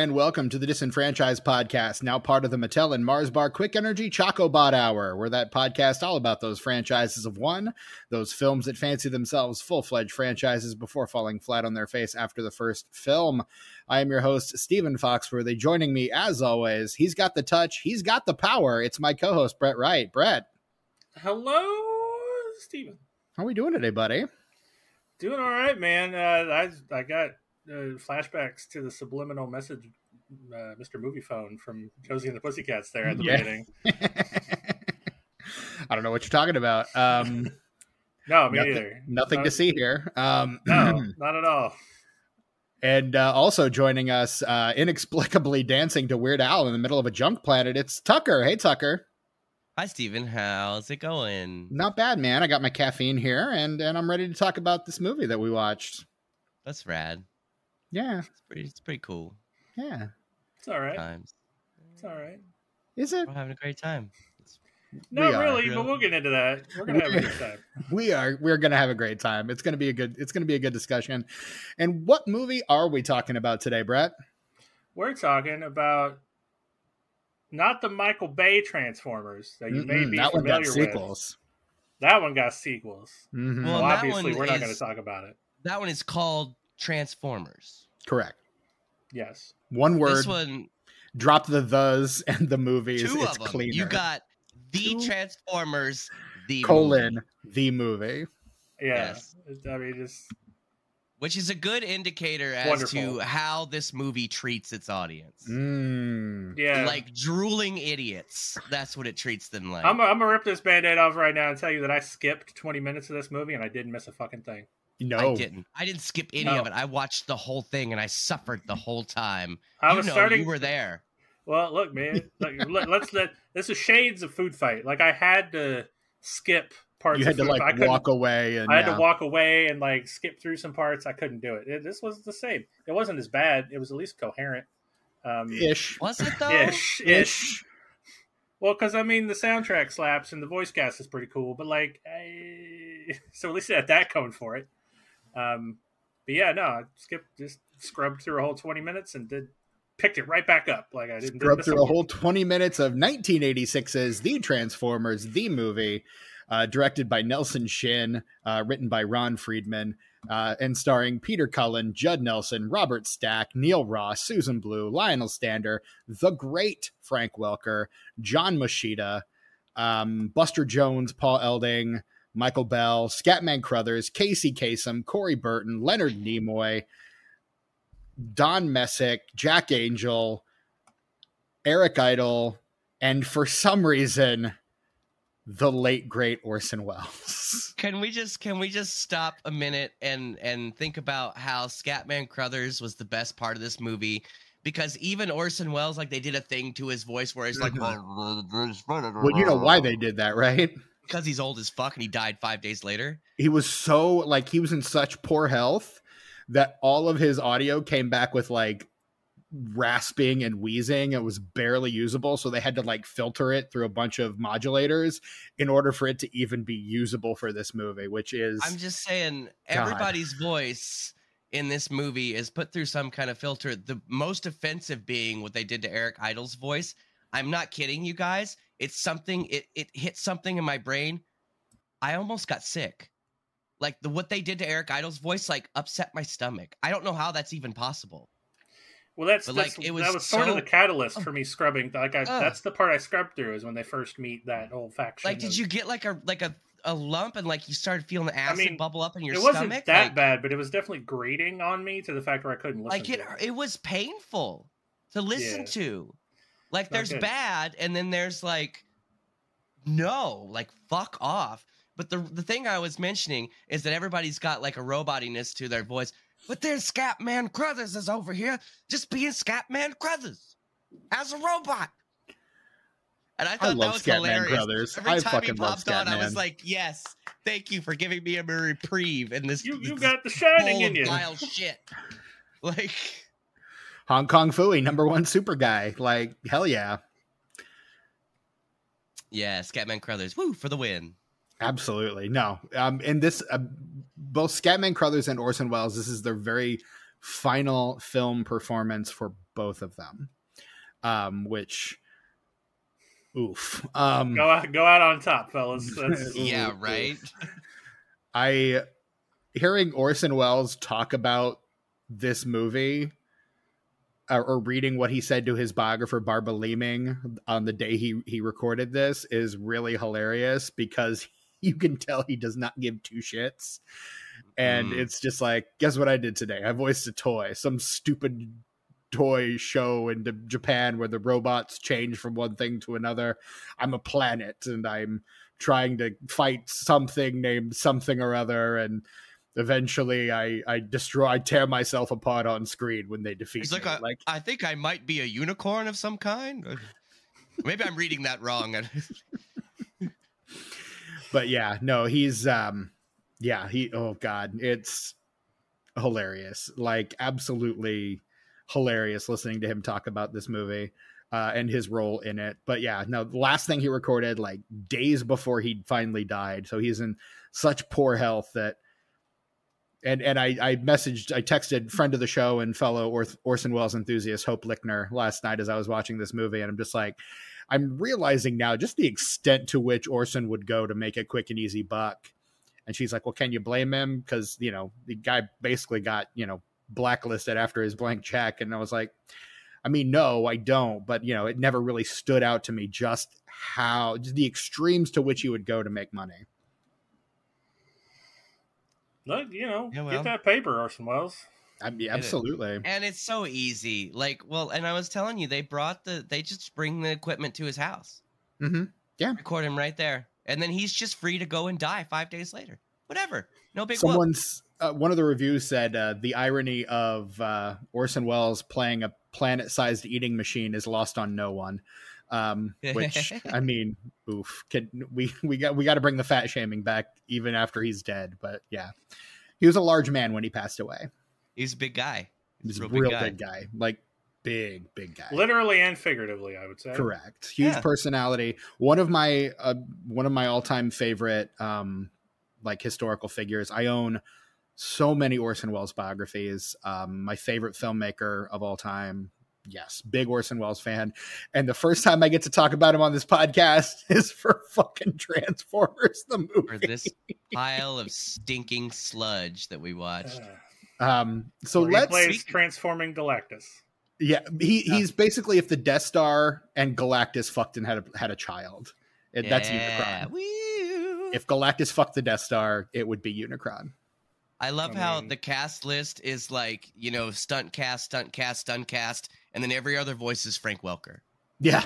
and welcome to the Disenfranchised Podcast, now part of the Mattel and Mars Bar Quick Energy Chocobot Hour. We're that podcast all about those franchises of one, those films that fancy themselves full fledged franchises before falling flat on their face after the first film. I am your host, Stephen Foxworthy. Joining me, as always, he's got the touch, he's got the power. It's my co host, Brett Wright. Brett. Hello, Stephen. How are we doing today, buddy? Doing all right, man. Uh, I I got uh, flashbacks to the subliminal message, uh, Mr. Movie Phone from Josie and the Pussycats there at the Yeah. beginning. I don't know what you're talking about. Um, No, me nothing, neither. nothing No, to see here. Um, No, not at all. And uh, also joining us, uh, inexplicably dancing to Weird Al in the middle of a junk planet, it's Tucker. Hey, Tucker. Hi, Steven. How's it going? Not bad, man. I got my caffeine here, and and I'm ready to talk about this movie that we watched. That's rad. Yeah, It's pretty. It's pretty cool yeah. It's all right. times. It's all right. Is it? We're having a great time. Not We are, really, but we'll get into that. We're gonna have a good time. We are. We're gonna have a great time. It's gonna be a good. It's gonna be a good discussion. And what movie are we talking about today, Brett? We're talking about not the Michael Bay Transformers that you may Mm-mm, be that one familiar got with. sequels. That one got sequels. Mhm. Well, so that obviously, we're not going to talk about it. That one is called Transformers. Correct. Yes. One word. This one, Drop the thes and the movies. two it's of them. cleaner. You got the Two- Transformers. The colon movie, the movie. Yeah. Yes. I mean, just which is a good indicator as Wonderful. to how this movie treats its audience. Mm. yeah. Like drooling idiots. That's what it treats them like. I'm, I'm gonna rip this band-aid off right now and tell you that I skipped 20 minutes of this movie and I didn't miss a fucking thing. No. I didn't. I didn't skip any No. of it. I watched the whole thing and I suffered the whole time. I you was know, starting. You were there. Well, look, man. look, let, let's let this is shades of food fight. Like I had to skip parts. You had of to food like Fight. Walk away and I had yeah. to walk away and like skip through some parts. I couldn't do it. It- This was the same. It wasn't as bad. It was at least coherent. Um, ish. Was it though? ish, ish. ish. Well, because I mean, the soundtrack slaps and the voice cast is pretty cool, but like, I... so at least it had that going for it. Um, but yeah, no, I skipped, just scrubbed through a whole twenty minutes and did picked it right back up. Like I didn't Scrub through a whole 20 minutes of 1986's The Transformers, the movie, uh, directed by Nelson Shin, uh, written by Ron Friedman, uh, and starring Peter Cullen, Judd Nelson, Robert Stack, Neil Ross, Susan Blue, Lionel Stander, the great Frank Welker, John Moschitta, um, Buster Jones, Paul Eiding, Michael Bell, Scatman Crothers, Casey Kasem, Corey Burton, Leonard Nimoy, Don Messick, Jack Angel, Eric Idle, and for some reason, the late great Orson Welles. Can we just can we just stop a minute and and think about how Scatman Crothers was the best part of this movie? Because even Orson Welles, like they did a thing to his voice where he's like, mm-hmm. well, you know why they did that, right? Because he's old as fuck and he died five days later. He was so like he was in such poor health that all of his audio came back with like rasping and wheezing. It was barely usable, so they had to like filter it through a bunch of modulators in order for it to even be usable for this movie, which is I'm just saying, God. everybody's voice in this movie is put through some kind of filter. The most offensive being what they did to Eric Idle's voice. I'm not kidding you guys. It's something. It it hit something in my brain. I almost got sick. Like the what they did to Eric Idle's voice, like upset my stomach. I don't know how that's even possible. Well, that's, But, that's like, it that was was sort of the catalyst oh. for me scrubbing. Like I, Ugh. that's the part I scrubbed through is when they first meet that whole faction. Like, did you get like a like a, a lump and like you started feeling the acid mean, bubble up in your It wasn't stomach? that Like- bad, but it was definitely grating on me to the fact where I couldn't listen. like it to it was painful to listen Yeah. to like Not there's good. bad and then there's like no like fuck off but the the thing i was mentioning is that everybody's got like a robotiness to their voice but there's scatman crothers is over here just being scatman crothers as a robot and i thought I love that was Scatman hilarious Crothers. every I time he fucking love popped on i was like yes thank you for giving me a reprieve in this You you this got the shining in you. vile shit like Hong Kong Phooey, number one super guy. Like, hell yeah. Yeah, Scatman Crothers, woo for the win. Absolutely. No. Um, in this, uh, both Scatman Crothers and Orson Welles, this is their very final film performance for both of them, um, which. Oof. Um, Go out, go out on top, fellas. That's, Yeah, right. I hearing Orson Welles talk about this movie or, or reading what he said to his biographer Barbara Leaming on the day he he recorded this is really hilarious because you can tell he does not give two shits. And Mm. it's just like, guess what I did today? I voiced a toy, some stupid toy show in the- Japan where the robots change from one thing to another. I'm a planet and I'm trying to fight something named something or other and eventually I I destroy I tear myself apart on screen when they defeat He's me. like, I, like I think I might be a unicorn of some kind. Maybe I'm reading that wrong. but yeah, no, he's um yeah, he oh god, it's hilarious. Like absolutely hilarious listening to him talk about this movie uh and his role in it. But yeah, no, the last thing he recorded like days before he finally died. So he's in such poor health that and and I I messaged I texted friend of the show and fellow Orson Welles enthusiast Hope Lickner last night as I was watching this movie and I'm just like I'm realizing now just the extent to which Orson would go to make a quick and easy buck. And she's like, "Well, can you blame him cuz you know, the guy basically got, you know, blacklisted after his blank check." And I was like, I mean, no, I don't, but you know, it never really stood out to me just how just the extremes to which he would go to make money. Look, you know, Yeah, well. get that paper, Orson Welles. I mean, it. absolutely. and it's so easy. Like, well, and I was telling you, they brought the, they just bring the equipment to his house, Mm-hmm. Yeah. record him right there, and then he's just free to go and die five days later. Whatever, no big whoop. Someone's uh, one of the reviews said uh, the irony of uh, Orson Welles playing a planet-sized eating machine is lost on no one. Um, which I mean, oof. Can, we we got we got to bring the fat shaming back even after he's dead. But yeah, he was a large man when he passed away. He's a big guy. He's, was a Real real, big guy. big guy, like big big guy. Literally and figuratively, I would say. Correct. Huge Yeah. personality. One of my uh, one of my all time favorite um, like historical figures. I own so many Orson Welles biographies. Um, my favorite filmmaker of all time. Yes, big Orson Welles fan. And the first time I get to talk about him on this podcast is for fucking Transformers the movie. For this pile of stinking sludge that we watched. Um, so he let's plays transforming Galactus. Yeah, he, he's basically if the Death Star and Galactus fucked and had a, had a child. It, That's Yeah, Unicron. woo. If Galactus fucked the Death Star, it would be Unicron. I love I how mean- the cast list is like, you know, stunt cast, stunt cast, stunt cast, and then every other voice is Frank Welker. Yeah.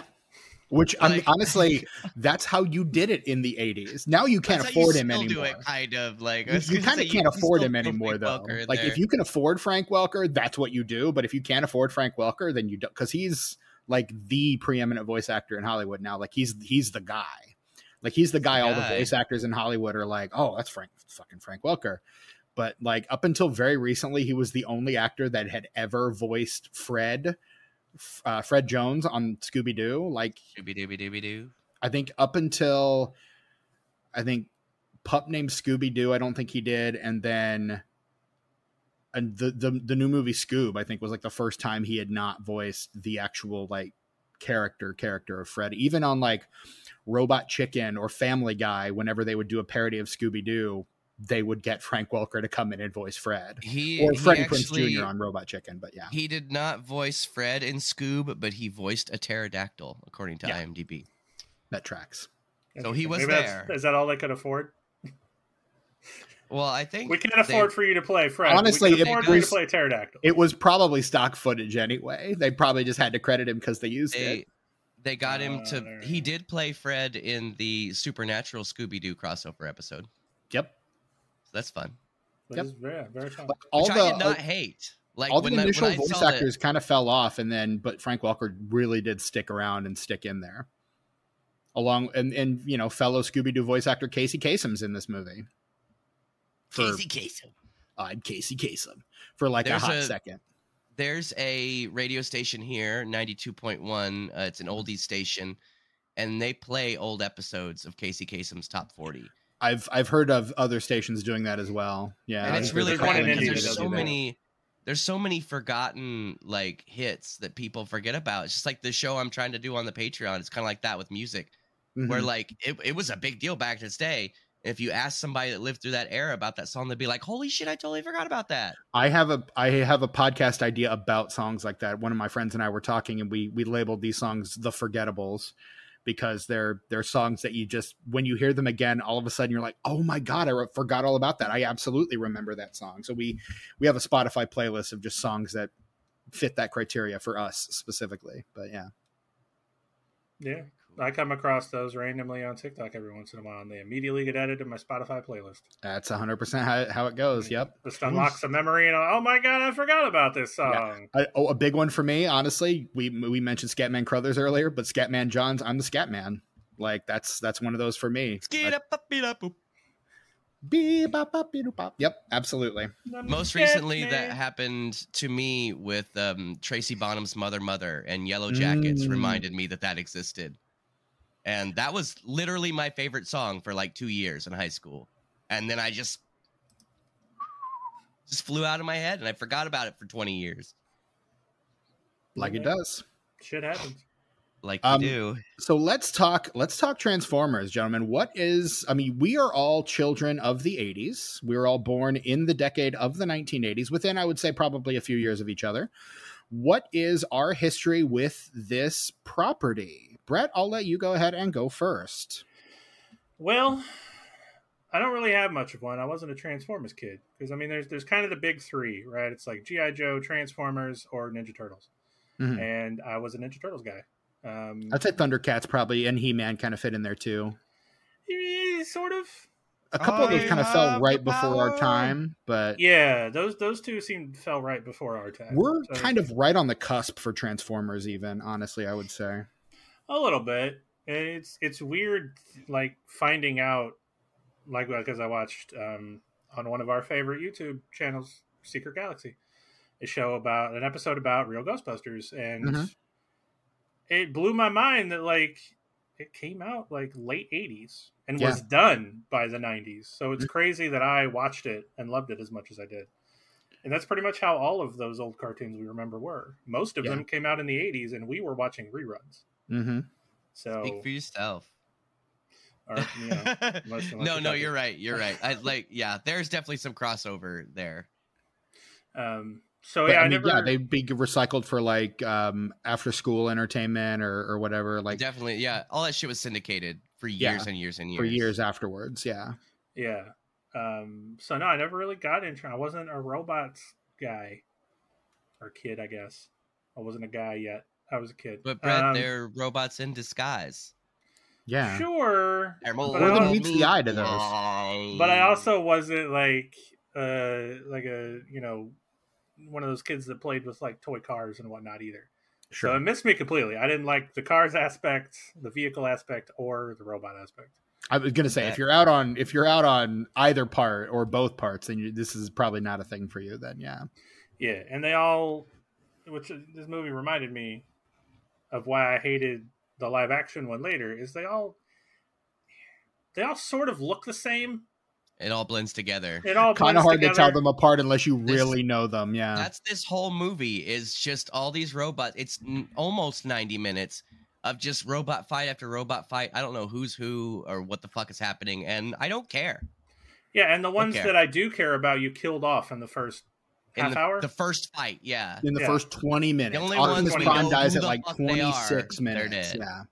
Which um, I mean, honestly, that's how you did it in the 80s. Now you can't That's how you afford him anymore. Do it, kind of like You, I kind of can't afford him anymore, though. Welker Like, there. if you can afford Frank Welker, that's what you do. But if you can't afford Frank Welker, then you don't, because he's like the preeminent voice actor in Hollywood now. Like, he's he's the guy. Like, he's the guy. All the voice actors in Hollywood are like, oh, that's Frank, fucking Frank Welker. But like up until very recently, he was the only actor that had ever voiced Fred, f- uh, Fred Jones on Scooby Doo. Like, Dooby dooby dooby doo. I think up until I think pup named Scooby Doo, I don't think he did, and then and the, the the new movie Scoob, I think was like the first time he had not voiced the actual like character character of Fred. Even on like Robot Chicken or Family Guy, whenever they would do a parody of Scooby Doo, they would get Frank Welker to come in and voice Fred. He Or he Freddie Prinze Jr. on Robot Chicken, but yeah. He did not voice Fred in Scoob, but he voiced a pterodactyl, according to Yeah. IMDb. That tracks. So he was Maybe there. Is that all they could afford? Well, I think We can't afford they- for you to play Fred. Honestly, we can it afford for you to was- play Pterodactyl. It was probably stock footage anyway. They probably just had to credit him because they used it. they they got him Uh, to. He did play Fred in the Supernatural Scooby Doo crossover episode. Yep. So that's fun. That Yep. very, very fun. Like, all Which the I did not hate. Like all the when, I, initial when I voice saw that- actors kind of fell off, and then but Frank Welker really did stick around and stick in there. Along and and you know fellow Scooby Doo voice actor Casey Kasem's in this movie. For Casey Kasem. I'm Casey Kasem for like There's a hot a- second. There's a radio station here, 92.1. Uh, it's an oldies station, and they play old episodes of Casey Kasem's Top 40. I've I've heard of other stations doing that as well. Yeah, and it's really there's a one rad couple in because there's so many there's so many forgotten like hits that people forget about. It's just like the show I'm trying to do on the Patreon. It's kind of like that with music, where Mhm. like it, it was a big deal back in its day. If you ask somebody that lived through that era about that song, they'd be like, "Holy shit, I totally forgot about that." I have a I have a podcast idea about songs like that. One of my friends and I were talking, and we we labeled these songs the forgettables because they're they're songs that you just when you hear them again, all of a sudden you're like, oh my god, I forgot all about that. I absolutely remember that song. So we we have a Spotify playlist of just songs that fit that criteria for us specifically. But yeah, Yeah, I come across those randomly on TikTok every once in a while, and they immediately get added to my Spotify playlist. that's 100 percent how how it goes. Yep. Just unlocks a memory, and oh my god, I forgot about this song. I, oh, a big one for me, honestly. We we mentioned Scatman Crothers earlier, but Scatman Johns, I'm the Scatman. Like that's that's one of those for me. Skid up, up, beat up, boop. Beep, bop, bop, beep, bop. Yep, absolutely. Most recently, that happened to me with um, Tracy Bonham's Mother Mother and Yellowjackets Mm. reminded me that that existed. And that was literally my favorite song for like two years in high school. And then I just just flew out of my head and I forgot about it for 20 years. Like it does. shit happens. Like Um, do. So let's talk. Let's talk Transformers, gentlemen. What is? I mean, we are all children of the '80s. We were all born in the decade of the 1980s. Within, I would say, probably a few years of each other. What is our history with this property? Brett, I'll let you go ahead and go first. Well, I don't really have much of one. I wasn't a Transformers kid because I mean, there's there's kind of the big three, right? It's like GI Joe, Transformers, or Ninja Turtles, Mhm. and I was a Ninja Turtles guy. Um, I'd say Thundercats probably and He Man kind of fit in there too. eh, sort of. A couple of those kind of fell right the before our time, but Yeah, those those two seemed fell right before our time. we're So- kind of right on the cusp for Transformers. Even honestly, I would say. A little bit. It's it's weird, like finding out, like because I watched um, on one of our favorite YouTube channels, Secret Galaxy, a show about an episode about real Ghostbusters, and Mhm. it blew my mind that like it came out like late '80s and Yeah. was done by the '90s. So it's crazy that I watched it and loved it as much as I did. And that's pretty much how all of those old cartoons we remember were. Most of Yeah. them came out in the '80s, and we were watching reruns. Mm-hmm. So Speak for yourself. or, you know, unless- unless no, no, you're right. You're right. I like, yeah, there's definitely some crossover there. Um, so But, yeah, I I, mean, never. yeah, they'd be recycled for like um, after school entertainment or, or whatever, like definitely, yeah, all that shit was syndicated for Yeah. years and years and years. for years afterwards. Yeah. yeah. Um, so no, I never really got into. I wasn't a robots guy or kid. I guess I wasn't a guy yet. I was a kid. But Brett, Um, they're robots in disguise. Yeah. sure. They're But More I than al- meets the eye to those. But I also wasn't like uh like a you know one of those kids that played with like toy cars and whatnot either. So it missed me completely. I didn't like the cars aspect, the vehicle aspect, or the robot aspect. I was gonna say if you're out on if you're out on either part or both parts, then you, this is probably not a thing for you. Then yeah. Yeah, and they all, which uh, this movie reminded me of why I hated the live action one later, is they all, they all sort of look the same. It all blends together. It all Kind of blends hard to tell them apart unless you This- really know them. Yeah. That's this whole movie is just all these robots. It's n- almost 90 minutes of just robot fight after robot fight. I don't know who's who or what the fuck is happening, and I don't care. Yeah, and the ones Okay. that I do care about, you killed off in the first In half the, hour. the first fight, yeah. in the Yeah. first 20 minutes. the only Optimus ones we Prime dies at like fuck they are, 26 minutes. Yeah.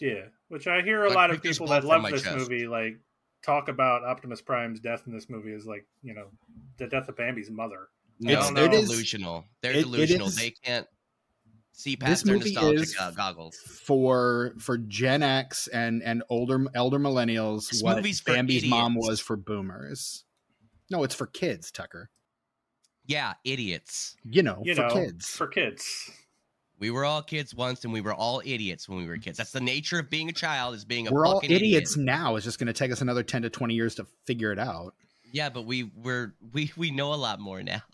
yeah, which I hear a Like lot of people that love this chest. movie like talk about Optimus Prime's death in this movie is like you know the death of Bambi's mother. No, It's- they're it is- delusional. They're it- it delusional. is- they can't see This past their movie nostalgic is uh, goggles. for for Gen X and and older elder millennials This what movie's for Bambi's mom was for boomers. No, it's for kids, Tucker. Yeah, idiots. You know, You for know, kids. for kids. We were all kids once, and we were all idiots when we were kids. That's the nature of being a child, is being a We're all idiots idiot. now. It's just going to take us another 10 to 20 years to figure it out. Yeah, but we we're we we know a lot more now.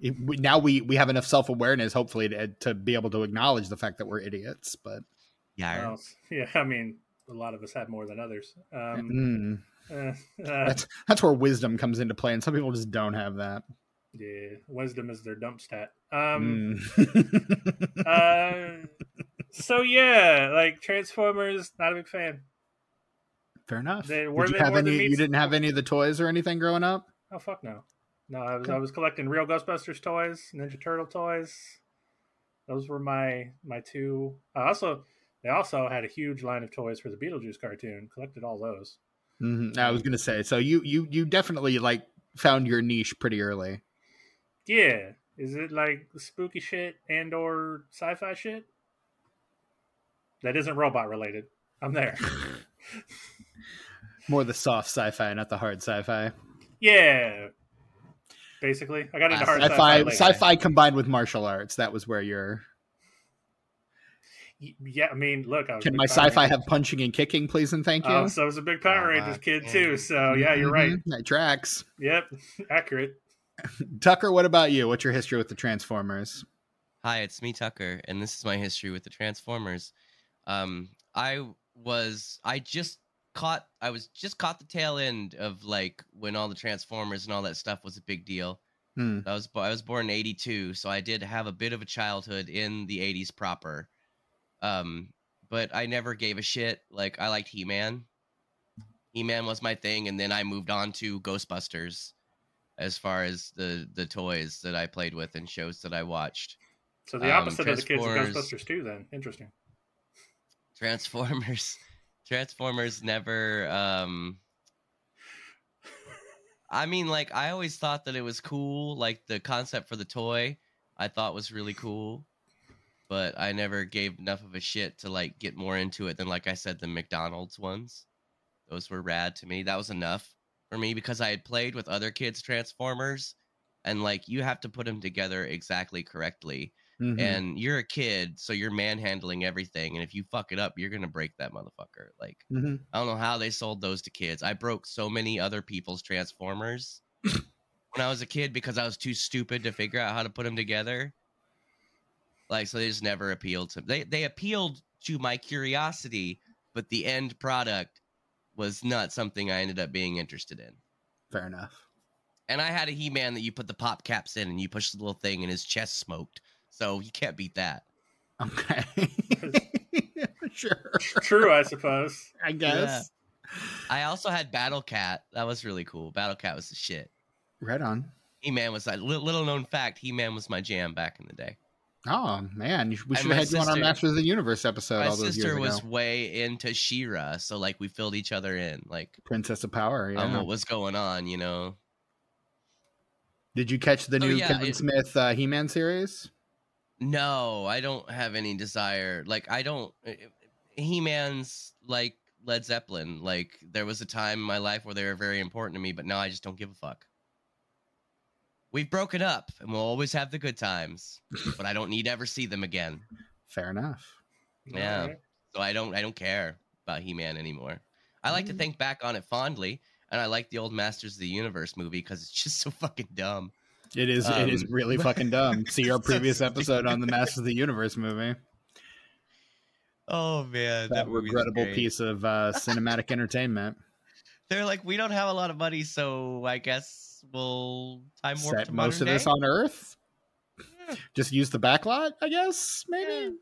It- we- now we we have enough self-awareness hopefully to, to be able to acknowledge the fact that we're idiots, but Yeah, Well, yeah, I mean, a lot of us have more than others. Um, mm, uh, uh, that's that's where wisdom comes into play and some people just don't have that. Yeah, wisdom is their dump stat. Um, Mm. uh, so yeah, like Transformers, not a big fan. Fair enough. They- Did you they have any? You didn't have any of the toys or anything growing up? Oh fuck no, no. I was Okay. I was collecting real Ghostbusters toys, Ninja Turtle toys. Those were my my two. I also they also had a huge line of toys for the Beetlejuice cartoon. Collected all those. Mhm. I was gonna say. So you you you definitely like found your niche pretty early. Yeah, is it like spooky shit and or sci-fi shit? That isn't robot related. I'm there. More the soft sci-fi, not the hard sci-fi. Yeah. Basically, I got into Uh, hard Sci-fi, sci-fi. sci-fi combined with martial arts. That was where your Y- Yeah, I mean, look. I was can my sci-fi have punching and kicking, please and thank you. Oh, so I was a big Power Oh, Rangers kid God. too. So yeah, you're right. Mhm. That tracks. Yep, accurate. Tucker, what about you? What's your history with the Transformers? Hi, it's me, Tucker, and this is my history with the Transformers. Um, I was, I just caught, I was just caught the tail end of like when all the Transformers and all that stuff was a big deal. Hmm. I was, I was born in '82, so I did have a bit of a childhood in the '80s proper. Um, but I never gave a shit. Like I liked He-Man. He-Man was my thing, and then I moved on to Ghostbusters, as far as the the toys that I played with and shows that I watched. So the Um, opposite of the kids of Ghostbusters too. Then interesting. Transformers Transformers never um I mean like I always thought that it was cool like the concept for the toy I thought was really cool but I never gave enough of a shit to like get more into it than like I said the McDonald's ones those were rad to me that was enough for me because I had played with other kids Transformers and like you have to put them together exactly correctly Mhm. and you're a kid, so you're manhandling everything. And if you fuck it up, you're gonna break that motherfucker. Like Mhm. I don't know how they sold those to kids. I broke so many other people's transformers when I was a kid because I was too stupid to figure out how to put them together. Like so, they just never appealed to they. They appealed to my curiosity, but the end product was not something I ended up being interested in. Fair enough. And I had a He-Man that you put the pop caps in and you push the little thing and his chest smoked. So you can't beat that. Okay. sure. True, I suppose. I guess. I also had Battle Cat. That was really cool. Battle Cat was the shit. Right on. He Man was like little known fact. He Man was my jam back in the day. Oh man, we should have had you on our sister- Masters of the Universe episode my all those years sister ago. was way into She-Ra, so like we filled each other in, like Princess of Power. Yeah. on what was going on. You know, Did you catch the Oh, new yeah, Kevin it- Smith uh, He-Man series? no, I don't have any desire. Like I don't. He Man's like Led Zeppelin. Like there was a time in my life where they were very important to me, but now I just don't give a fuck. We've broken up, and we'll always have the good times, but I don't need to ever see them again. Fair enough. Yeah. Alright. So I don't I don't care about He Man anymore. I like to Mm. think back on it fondly, and I like the old Masters of the Universe movie because it's just so fucking dumb. It is. it is Um, really fucking dumb. See our previous episode on the. Masters of the Universe movie. Oh man, That, regrettable piece of uh, cinematic entertainment. They're like, we don't have a lot of money, so I guess we'll time warp Set to most of modern this on Earth. Yeah. Just use the backlot, I guess. Maybe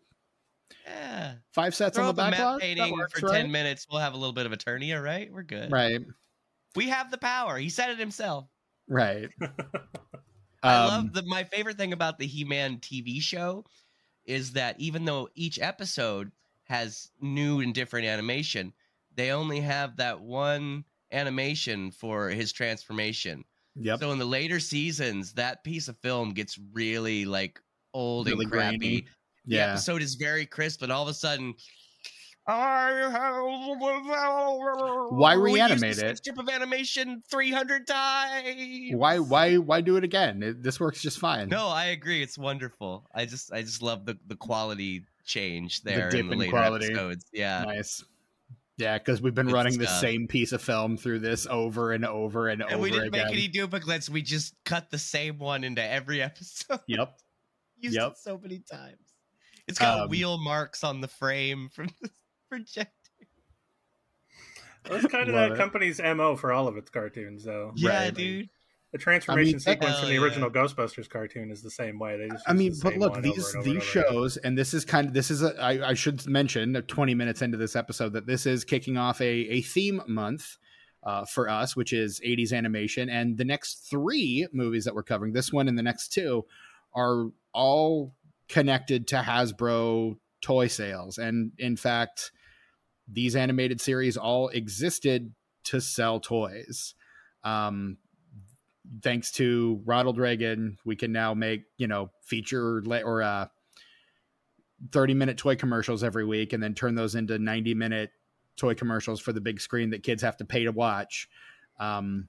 Yeah. five sets Throw on up the backlot. That painting works, for right? ten minutes. We'll have a little bit of Eternia, right? We're good. Right. We have the power. He said it himself. Right. I Um, love the my favorite thing about the He-Man TV show is that even though each episode has new and different animation, they only have that one animation for his transformation. Yep. So in the later seasons, that piece of film gets really like old Really and crappy. grainy. The episode is very crisp, and all of a sudden, I have Why reanimate it? Strip of animation three hundred times. Why? Why? Why do it again? It, this works just fine. No, I agree. It's wonderful. I just, I just love the the quality change there dip in the later quality. episodes. Yeah, Nice. Yeah, because we've been Good running the same piece of film through this over and over and, over. and over we didn't again. make any duplicates. We just cut the same one into every episode. Yep. Used Yep. it so many times. It's got Um, wheel marks on the frame from the projector. That's kind of Love that it. company's mo for all of its cartoons, though. Yeah, Right. dude. The transformation I mean, sequence in the original Ghostbusters cartoon is the same way. They just I mean, but look, these over and over these shows, and this is kind of this is a, I, I should mention uh, 20 minutes into this episode that this is kicking off a a theme month uh, for us, which is 80s animation, and the next three movies that we're covering, this one and the next two, are all connected to Hasbro toy sales, and in fact, these animated series all existed to sell toys. Um, thanks to Ronald Reagan, we can now make you know feature or uh, thirty minute toy commercials every week, and then turn those into ninety minute toy commercials for the big screen that kids have to pay to watch. Um,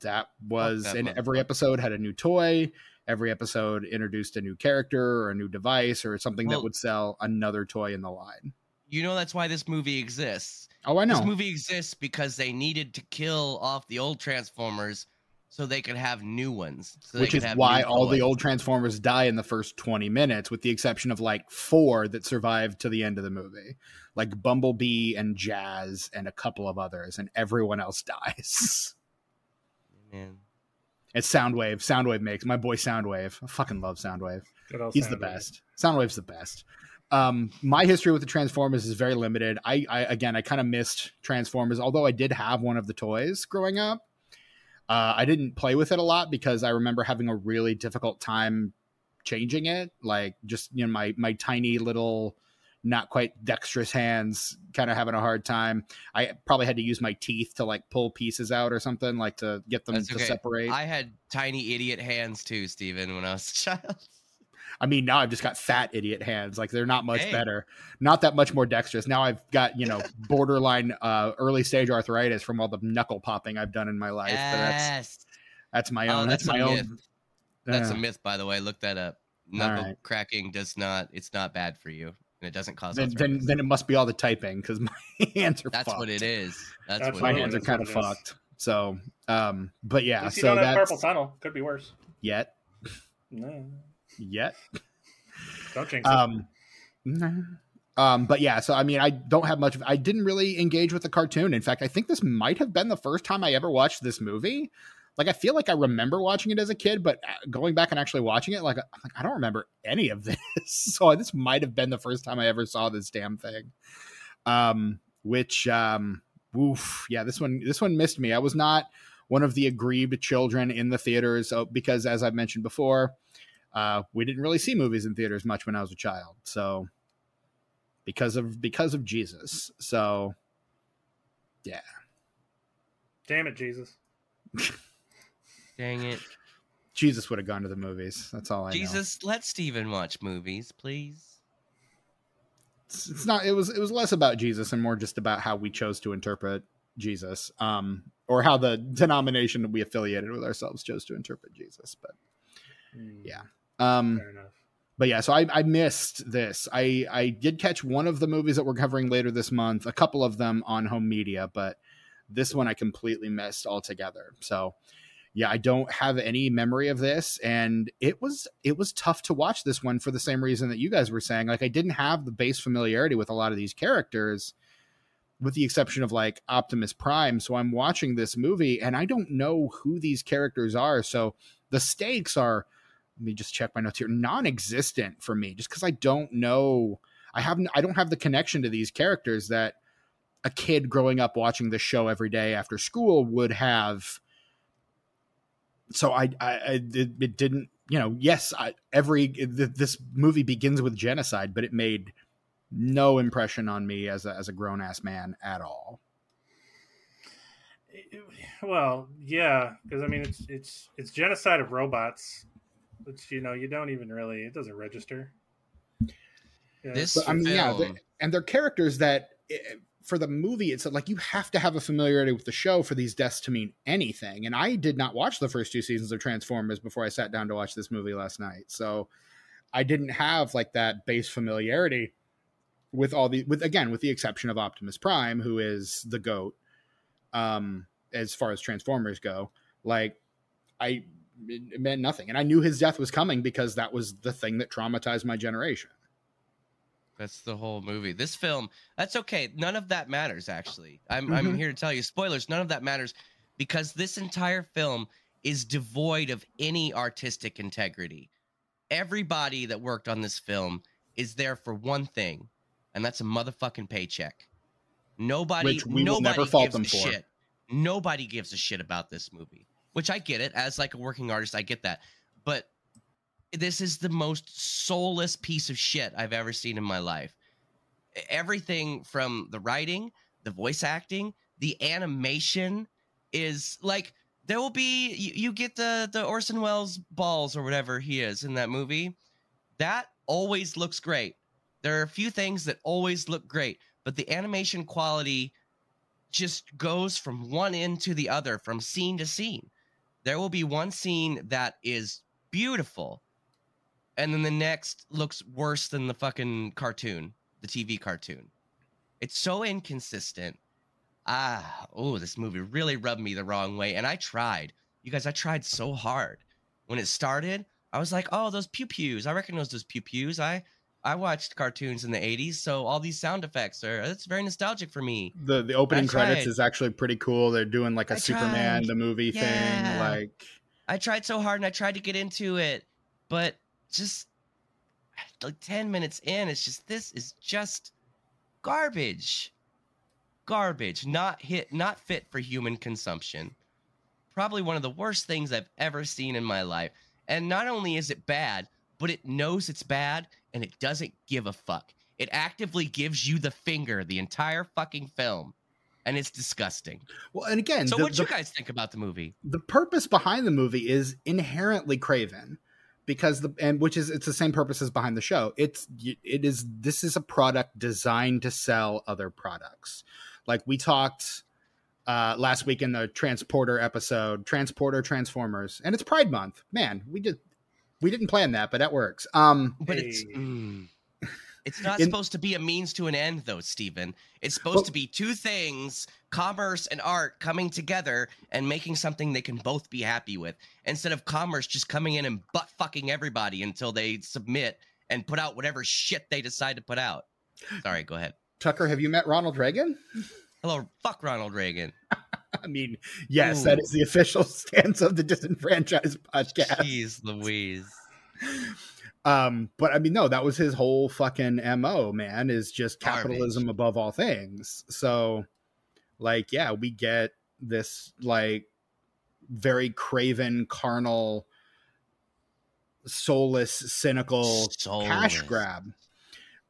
that was that and every episode had a new toy. Every episode introduced a new character or a new device or something that would sell another toy in the line. You know that's why this movie exists. Oh, I know. This movie exists because they needed to kill off the old Transformers so they could have new ones. So which is why new all the old Transformers die in the first 20 minutes, with the exception of like four that survived to the end of the movie, like Bumblebee and Jazz and a couple of others, and everyone else dies. Man. It's Soundwave. Soundwave makes my boy Soundwave. I fucking love Soundwave. Good old He's the best. Soundwave's the best. Um, my history with the Transformers is very limited. I, I again, I kind of missed Transformers, although I did have one of the toys growing up. Uh, I didn't play with it a lot because I remember having a really difficult time changing it. Like just you know my my tiny little, not quite dexterous hands, kind of having a hard time. I probably had to use my teeth to like pull pieces out or something, like to get them That's to okay. separate. I, I had tiny idiot hands too, Steven, when I was a child. Mean, now I've just got fat idiot hands. Like they're not much Hey. better, not that much more dexterous. Now I've got you know borderline uh, early stage arthritis from all the knuckle popping I've done in my life. But that's Yes. that's my Oh, own. that's that's, a my myth. own. That's a Uh, myth, by the way. Look that up. Knuckle right. cracking does not. It's not bad for you, and it doesn't cause. then, then then it must be all the typing because my hands are. That's what it is. That's That's what My it hands is. are kind of fucked. So, um, but yeah. At least you so don't have purple tunnel. Could be worse. yet No, yet. don't jinx it. Um, um, but yeah, so I mean, I don't have much of. I didn't really engage with the cartoon. In fact, I think this might have been the first time I ever watched this movie. Like, I feel like I remember watching it as a kid, but uh, going back and actually watching it, like, like I don't remember any of this. so this might have been the first time I ever saw this damn thing. Um, which, um, oof, yeah, this one, this one missed me. I was not one of the aggrieved children in the theaters so, because, as I've mentioned before, uh, we didn't really see movies in theaters much when I was a child. So because of because of Jesus. So yeah. Damn it, Jesus. Dang it, Jesus would have gone to the movies. That's all I know. Jesus! Let Steven watch movies, please. It's, it's not. It was. It was less about Jesus and more just about how we chose to interpret Jesus, um, or how the denomination that we affiliated with ourselves chose to interpret Jesus. But Hmm, Yeah. Um, Fair enough. but yeah, so I, I missed this. I I did catch one of the movies that we're covering later this month. A couple of them on home media, but this one I completely missed altogether. So yeah, I don't have any memory of this, and it was it was tough to watch this one for the same reason that you guys were saying. Like I didn't have the base familiarity with a lot of these characters, with the exception of like Optimus Prime. So I'm watching this movie, and I don't know who these characters are. So the stakes are let me just check my notes here. Non-existent for me just because i don't know i haven't i don't have the connection to these characters that a kid growing up watching this show every day after school would have. So i i, I it, it didn't you know yes I, every th- this movie begins with genocide but it made no impression on me as a, as a grown-ass man at all. Well, yeah, because I mean, it's it's it's genocide of robots, which you know you don't even really it doesn't register. Yeah, This But I mean, yeah, film- they, and they're characters that eh, for the movie, it's like you have to have a familiarity with the show for these deaths to mean anything. And I did not watch the first two seasons of Transformers before I sat down to watch this movie last night, so I didn't have like that base familiarity with all the with again with the exception of Optimus Prime, who is the goat. Um, as far as Transformers go, like I it meant nothing, and I knew his death was coming because that was the thing that traumatized my generation. That's the whole movie. This film, that's okay. None of that matters, actually. I'm I'm Mhm. here to tell you, spoilers. None of that matters because this entire film is devoid of any artistic integrity. Everybody that worked on this film is there for one thing, and that's a motherfucking paycheck. Nobody, Which we will nobody never fault gives them a for. shit. Nobody gives a shit about this movie, which I get it as like a working artist. I get that, but this is the most soulless piece of shit I've ever seen in my life. Everything from the writing, the voice acting, the animation is like there will be you, you get the the Orson Welles balls or whatever he is in that movie. That always looks great. There are a few things that always look great, but the animation quality just goes from one end to the other, from scene to scene. There will be one scene that is beautiful, and then the next looks worse than the fucking cartoon, the TV cartoon. It's so inconsistent. Ah, oh, this movie really rubbed me the wrong way, and I tried. You guys, I tried so hard. When it started, I was like, "Oh, those pew pews! I recognize those pew pews. I I watched cartoons in the '80s, so all these sound effects are uh, it's very nostalgic for me." The the opening credits is actually pretty cool. They're doing like a I Superman tried. the movie thing. Like I tried so hard and I tried to get into it, but just like 10 minutes in, it's just this is just garbage. Garbage, not hit, not fit for human consumption. Probably one of the worst things I've ever seen in my life. And not only is it bad, but it knows it's bad and it doesn't give a fuck. It actively gives you the finger the entire fucking film. And it's disgusting. well, and again, So the, what do the, you guys think about the movie? the purpose behind the movie is inherently craven because the and which is it's the same purpose as behind the show it's it is this is a product designed to sell other products like we talked uh last week in the transporter episode transporter transformers and it's pride month man we did we didn't plan that but that works um But it's mm, it's not In- supposed to be a means to an end, though, Stephen. It's supposed Well- to be two things: commerce and art coming together and making something they can both be happy with, instead of commerce just coming in and butt fucking everybody until they submit and put out whatever shit they decide to put out. Sorry, go ahead. tucker have you met ronald reagan Hello, fuck Ronald Reagan. i mean yes that Ooh. is the official stance of the disenfranchised podcast Jeez Louise. Um, but I mean, no, that was his whole fucking mo, man, is just Garbage. capitalism above all things. So, like, yeah, we get this like very craven, carnal, soulless, cynical cash grab.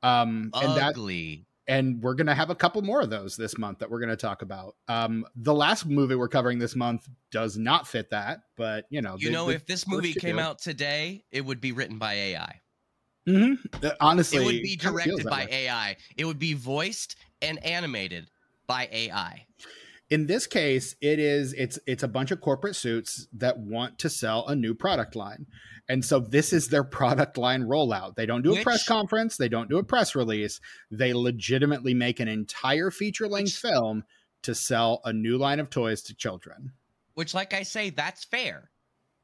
Um, and that Ugly. And we're gonna have a couple more of those this month that we're gonna talk about. Um, the last movie we're covering this month does not fit that, but you know, You the- know, the if this movie came out today, it would be written by AI. Mhm. Uh, honestly, it would be directed by way. AI. It would be voiced and animated by AI. In this case it is it's it's a bunch of corporate suits that want to sell a new product line and so this is their product line rollout they don't do a press conference they don't do a press release they legitimately make an entire feature length film to sell a new line of toys to children Which, like I say, that's fair.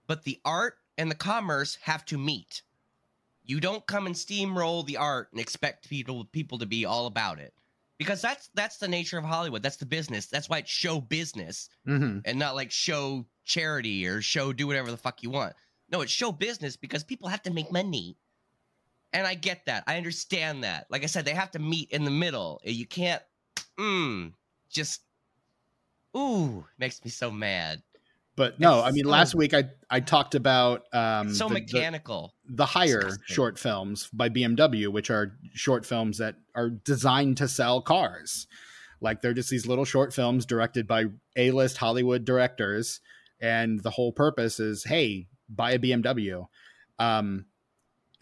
But the art and the commerce have to meet. You don't come and steamroll the art and expect people people to be all about it. Because that's that's the nature of Hollywood. That's the business. That's why it's show business mm-hmm. and not like show charity or show do whatever the fuck you want. No, it's show business because people have to make money. And I get that. I understand that. Like I said, they have to meet in the middle. You can't mm, just ooh, makes me so mad. But no i mean last week i i talked about um so the- the- mechanical. the Hire Disgusting. short films by BMW, which are short films that are designed to sell cars. Like they're just these little short films directed by A-list Hollywood directors, and the whole purpose is, hey, buy a BMW. Um,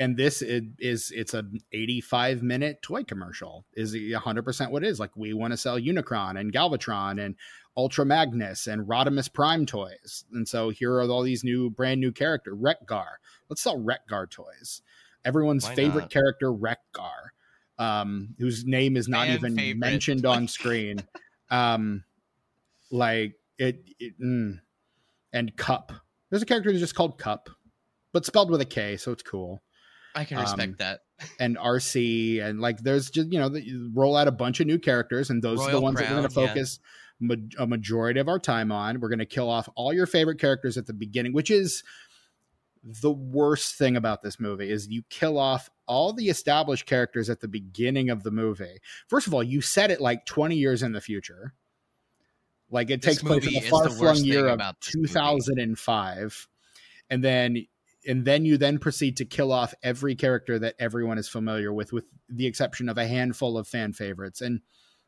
and this is, is it's an 85 minute toy commercial. Is 100% what it is. Like we want to sell Unicron and Galvatron and Ultra Magnus and Rodimus Prime toys. And so here are all these new brand new character Wreck-Gar let's sell Wreck-Gar toys. Everyone's Why favorite not? character, Wreck-Gar, um, whose name is not Fan even favorite. mentioned on screen. um, like it, it mm. and Kup. There's a character who's just called Kup, but spelled with a K, so it's cool. I can respect um, that. And Arcee, and like there's just you know the, you roll out a bunch of new characters, and those are the Royal ones that we're going to focus yeah. Ma- a majority of our time on. We're going to kill off all your favorite characters at the beginning, which is the worst thing about this movie is you kill off all the established characters at the beginning of the movie. First of all, you set it like 20 years in the future. Like it This takes place in the far flung year of about this movie. 2005. And then and then you then proceed to kill off every character that everyone is familiar with with the exception of a handful of fan favorites and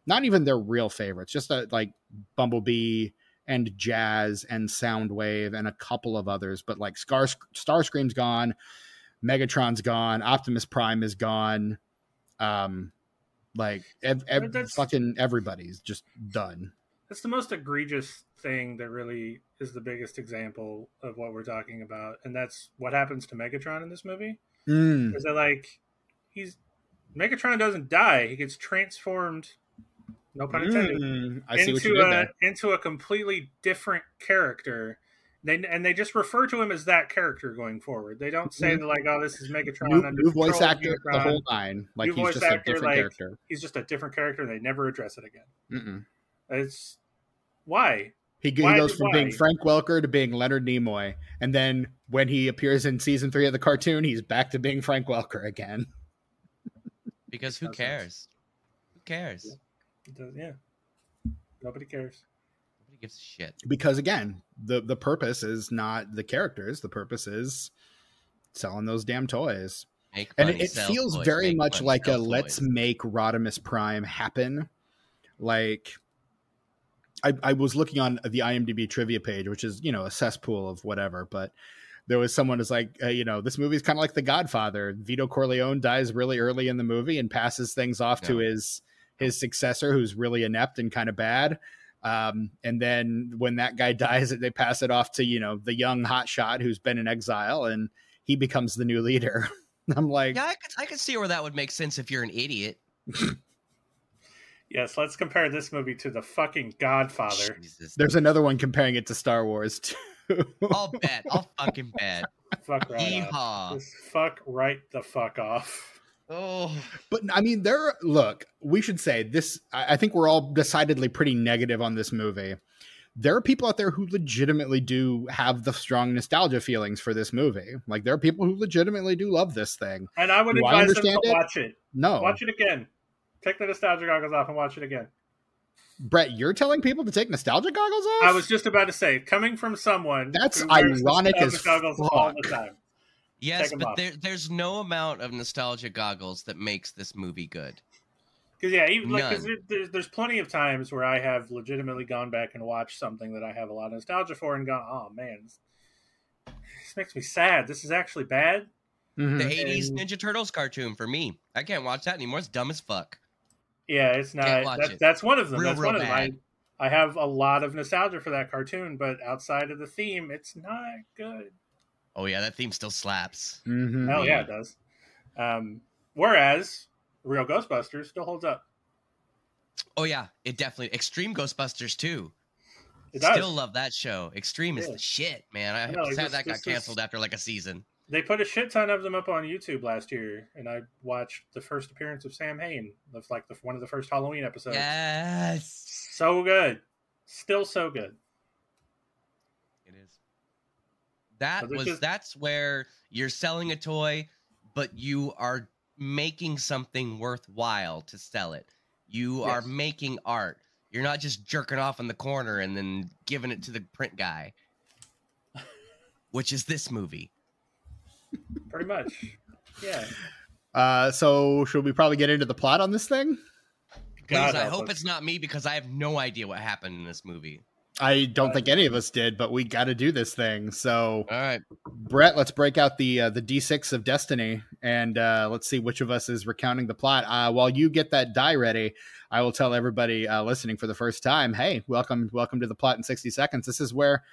not even their real favorites, just a, like Bumblebee and Jazz and Soundwave and a couple of others, but like Scar Starscream's gone, Megatron's gone, Optimus Prime is gone. Um like ev- ev- fucking everybody's just done. That's the most egregious thing that really is the biggest example of what we're talking about, and that's what happens to Megatron in this movie. Mm. Is that like he's Megatron doesn't die; he gets transformed. No pun intended. Mm. I see what you into did a there. into a completely different character. They and they just refer to him as that character going forward. They don't say Mhm. that like, "Oh, this is Megatron." New, under new voice control of actor, the whole nine. Like New he's voice just a different like- character. He's just a different character, and they never address it again. Mm-mm. It's why He, he Why- goes from being? Frank Welker to being Leonard Nimoy, and then when he appears in season three of the cartoon, he's back to being Frank Welker again. Because who cares? Who cares? It does- yeah, nobody cares. Nobody gives a shit. Because again, the the purpose is not the characters; the purpose is selling those damn toys. Make and money, it sell feels toys, very much money, like a sell let's make Rodimus Prime happen. Like I, I was looking on the IMDb trivia page, which is you know a cesspool of whatever, but there was someone who's like, uh, you know, this movie is kind of like The Godfather. Vito Corleone dies really early in the movie and passes things off to Yeah. his his successor, who's really inept and kind of bad. Um, and then when that guy dies, they pass it off to you know the young hotshot who's been in exile, and he becomes the new leader. I'm like, Yeah, I could, I could see where that would make sense if you're an idiot. Yes, let's compare this movie to the fucking Godfather. Jesus. there's another one comparing it to Star Wars too. I'll bet. I'll fucking bet. Fuck right off. Yeehaw. Just fuck right the fuck off. Oh, But I mean, there. Look, we should say this. I I think we're all decidedly pretty negative on this movie. There are people out there who legitimately do have the strong nostalgia feelings for this movie. Like there are people who legitimately do love this thing. And I would Do I them to understand it? watch it. No, Watch it again. Take the nostalgia goggles off and watch it again. Brett, you're telling people to take nostalgia goggles off. I was just about to say, coming from someone That's who wears ironic as goggles all the fuck. time. Yes, but off. there, there's no amount of nostalgia goggles that makes this movie good. Because yeah, even like 'cause None. there- there's there's plenty of times where I have legitimately gone back and watched something that I have a lot of nostalgia for and gone, oh man, this, this makes me sad. This is actually bad. Mhm. The 80s And- Ninja Turtles cartoon for me. I can't watch that anymore. It's dumb as fuck. Yeah, it's Can't not. watch That's, it. that's one of them. Real, that's real one of them. I, bad. I have a lot of nostalgia for that cartoon, but outside of the theme, it's not good. Oh yeah, that theme still slaps. Mhm. Hell yeah, it does. Um, whereas Real Ghostbusters still holds up. Oh yeah, it definitely Extreme Ghostbusters too. It does. Still love that show. Extreme is the shit, man. I No, sad this- that got this is- canceled after like a season. They put a shit ton of them up on YouTube last year, and I watched the first appearance of Samhain. That's like the, one of the first Halloween episodes. Yes, So good, still so good. it is. That was is- that's where you're selling a toy, but you are making something worthwhile to sell it. You are making art. You're not just jerking off in the corner and then giving it to the print guy, which is this movie. Pretty much. Yeah. Uh, so should we probably get into the plot on this thing? Please, I hope us. it's not me because I have no idea what happened in this movie. I don't think any of us did, but we got to do this thing. So All right. Brett, let's break out the uh, the D6 of destiny and uh, let's see which of us is recounting the plot. Uh, while you get that die ready, I will tell everybody uh, listening for the first time, "Hey, welcome, welcome to the plot in 60 seconds." This is where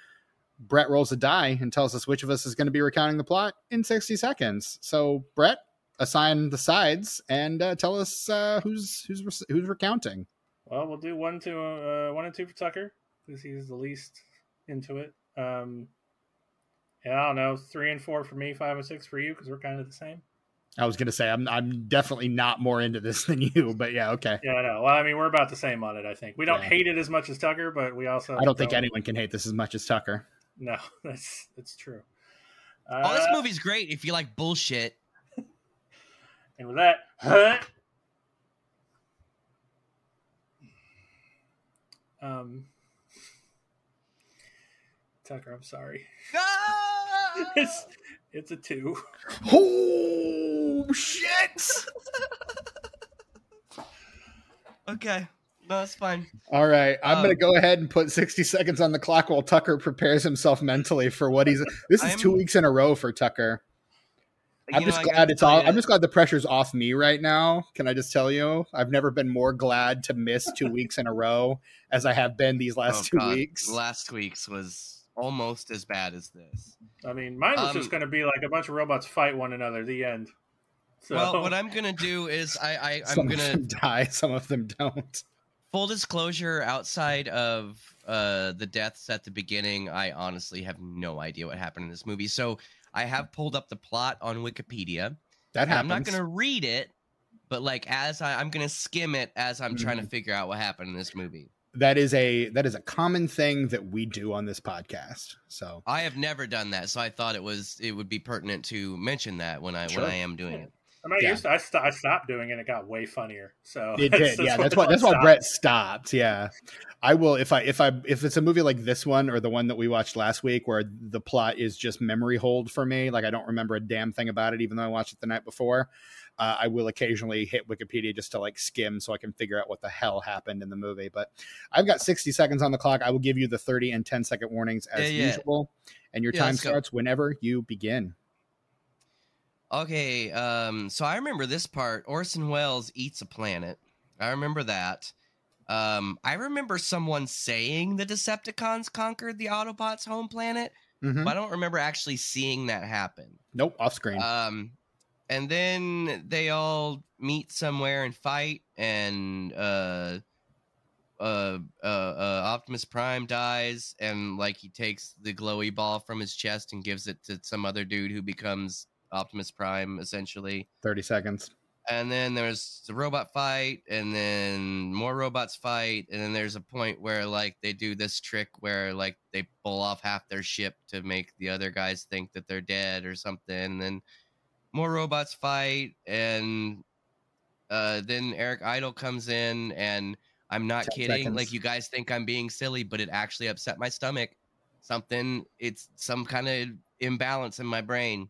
Brett rolls a die and tells us which of us is going to be recounting the plot in 60 seconds. So, Brett, assign the sides and uh, tell us uh, who's who's who's recounting. Well, we'll do one to uh, one and two for Tucker because he's the least into it. Um, yeah, I don't know. Three and four for me, five and six for you because we're kind of the same. I was gonna say I'm I'm definitely not more into this than you, but yeah, okay. Yeah, no. Well, I mean, we're about the same on it. I think we don't Yeah. hate it as much as Tucker, but we also I don't think anyone can hate this as much as Tucker. No, that's that's true. oh, this Uh, movie's great if you like bullshit. And with that, huh? um, Tucker, I'm sorry. It's it's a two. Oh shit! okay, no, that's fine. All right, I'm Um, gonna go ahead and put 60 seconds on the clock while Tucker prepares himself mentally for what he's. This is I'm- two weeks in a row for Tucker. I'm You know, just glad it's tell all. you, I'm just glad the pressure's off me right now. Can I just tell you, I've never been more glad to miss two weeks in a row as I have been these last oh, two God, weeks. Last week's was almost as bad as this. I mean, mine was just Um, going to be like a bunch of robots fight one another. The end. So, Well, what I'm gonna do is I, I I'm gonna die, some of them don't. full disclosure outside of uh the deaths at the beginning i honestly have no idea what happened in this movie so i have pulled up the plot on wikipedia That happens. i'm not going to read it but like as I, i'm going to skim it as i'm trying to Mm-hmm. figure out what happened in this movie That is a that is a common thing that we do on this podcast. So i have never done that so i thought it was it would be pertinent to mention that when i Sure. when i am doing it I'm not yeah. used to. I, st- I stopped doing it. It got way funnier. So it that's- did, yeah. That's why I that's why. Brett stopped. Yeah, I will if I if I if it's a movie like this one or the one that we watched last week where the plot is just memory hold for me, like I don't remember a damn thing about it, even though I watched it the night before. Uh, I will occasionally hit Wikipedia just to like skim so I can figure out what the hell happened in the movie. But I've got 60 seconds on the clock. I will give you the 30 and 10 second warnings as Yeah, yeah. usual, and your Yeah, time let's go. starts whenever you begin. Okay, um, so I remember this part. Orson Welles eats a planet. I remember that. Um, I remember someone saying the Decepticons conquered the Autobots' home planet, Mhm. but I don't remember actually seeing that happen. Nope, off screen. Um, and then they all meet somewhere and fight, and uh, uh, uh, uh, Optimus Prime dies, and like he takes the glowy ball from his chest and gives it to some other dude who becomes Optimus Prime, essentially. 30 seconds. And then there's the robot fight, and then more robots fight, and then there's a point where like they do this trick where like they pull off half their ship to make the other guys think that they're dead or something. And then more robots fight, and uh, then Eric Idle comes in, and I'm not 10 kidding. seconds. Like you guys think I'm being silly, but it actually upset my stomach. Something, it's some kind of imbalance in my brain.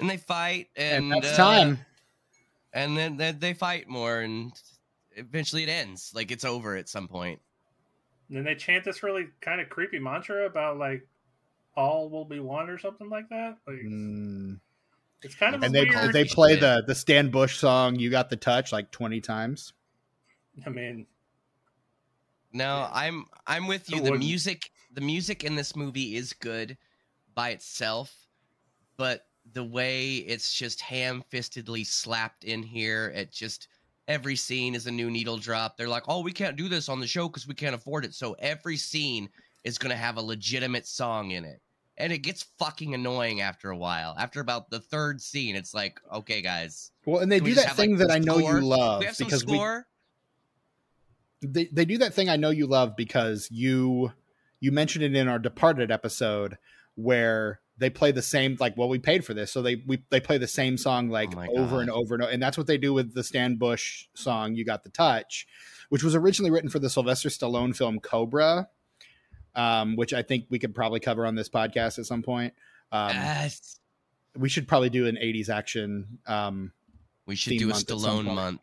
And they fight, and, And, that's uh, time. and then, then they fight more and eventually it ends like it's over at some point And then they chant this really kind of creepy mantra about like all will be one or something like that. Like Mm. It's kind of and a they weird. they play shit. the the Stan Bush song "You Got the Touch" like twenty times. I mean, no i'm i'm with you So the what- music the music in this movie is good by itself but the way it's just ham-fistedly slapped in here at just every scene is a new needle drop they're like oh we can't do this on the show because we can't afford it so every scene is going to have a legitimate song in it and it gets fucking annoying after a while. After about the third scene it's like okay guys Well, and they do that have, like, thing that I know score? you love we have some because score? We they, they do that thing I know you love because you you mentioned it in our Departed episode where they play the same like well we paid for this. So they we they play the same song oh like Oh over and over and over and that's what they do with the Stan Bush song "You Got the Touch," which was originally written for the Sylvester Stallone film Cobra, um, which I think we could probably cover on this podcast at some point. Um, yes we should probably do an 80s action um we should do a month at some stallone month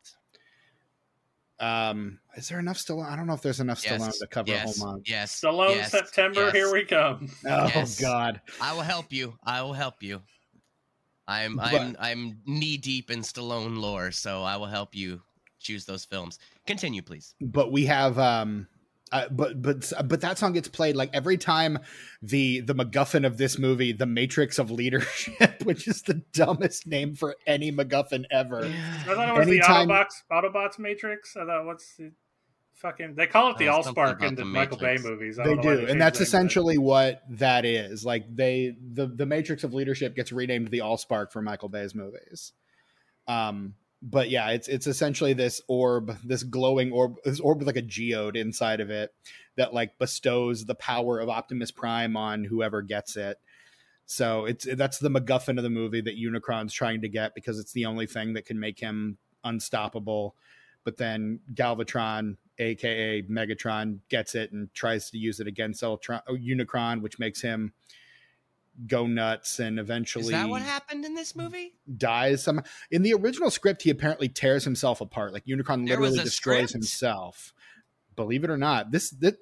um is there enough stallone i don't know if there's enough stallone yes to cover yes, a whole month yes Stallone yes, September, yes. here we come. oh Yes. god I will help you. I will help you. I'm But- I'm I'm knee deep in Stallone lore, so I will help you choose those films. Continue, please. but we have um uh, but but but that song gets played like every time the the MacGuffin of this movie, the Matrix of Leadership, which is the dumbest name for any MacGuffin ever. I thought it was Anytime- the Autobots Autobots Matrix. I thought what's the fucking. They call it the Allspark in the the Michael Bay movies. I they don't know why do changed and that's that, but- essentially what that is like they the the matrix of leadership gets renamed the allspark for michael bay's movies um but yeah it's it's essentially this orb this glowing orb this orb with like a geode inside of it that like bestows the power of optimus prime on whoever gets it. So it's that's the macguffin of the movie that unicron's trying to get because it's the only thing that can make him unstoppable. But then galvatron aka megatron gets it and tries to use it against ultron unicron which makes him go nuts and eventually Is that what happened in this movie? dies some in the original script he apparently tears himself apart like unicron literally destroys script? himself. Believe it or not this this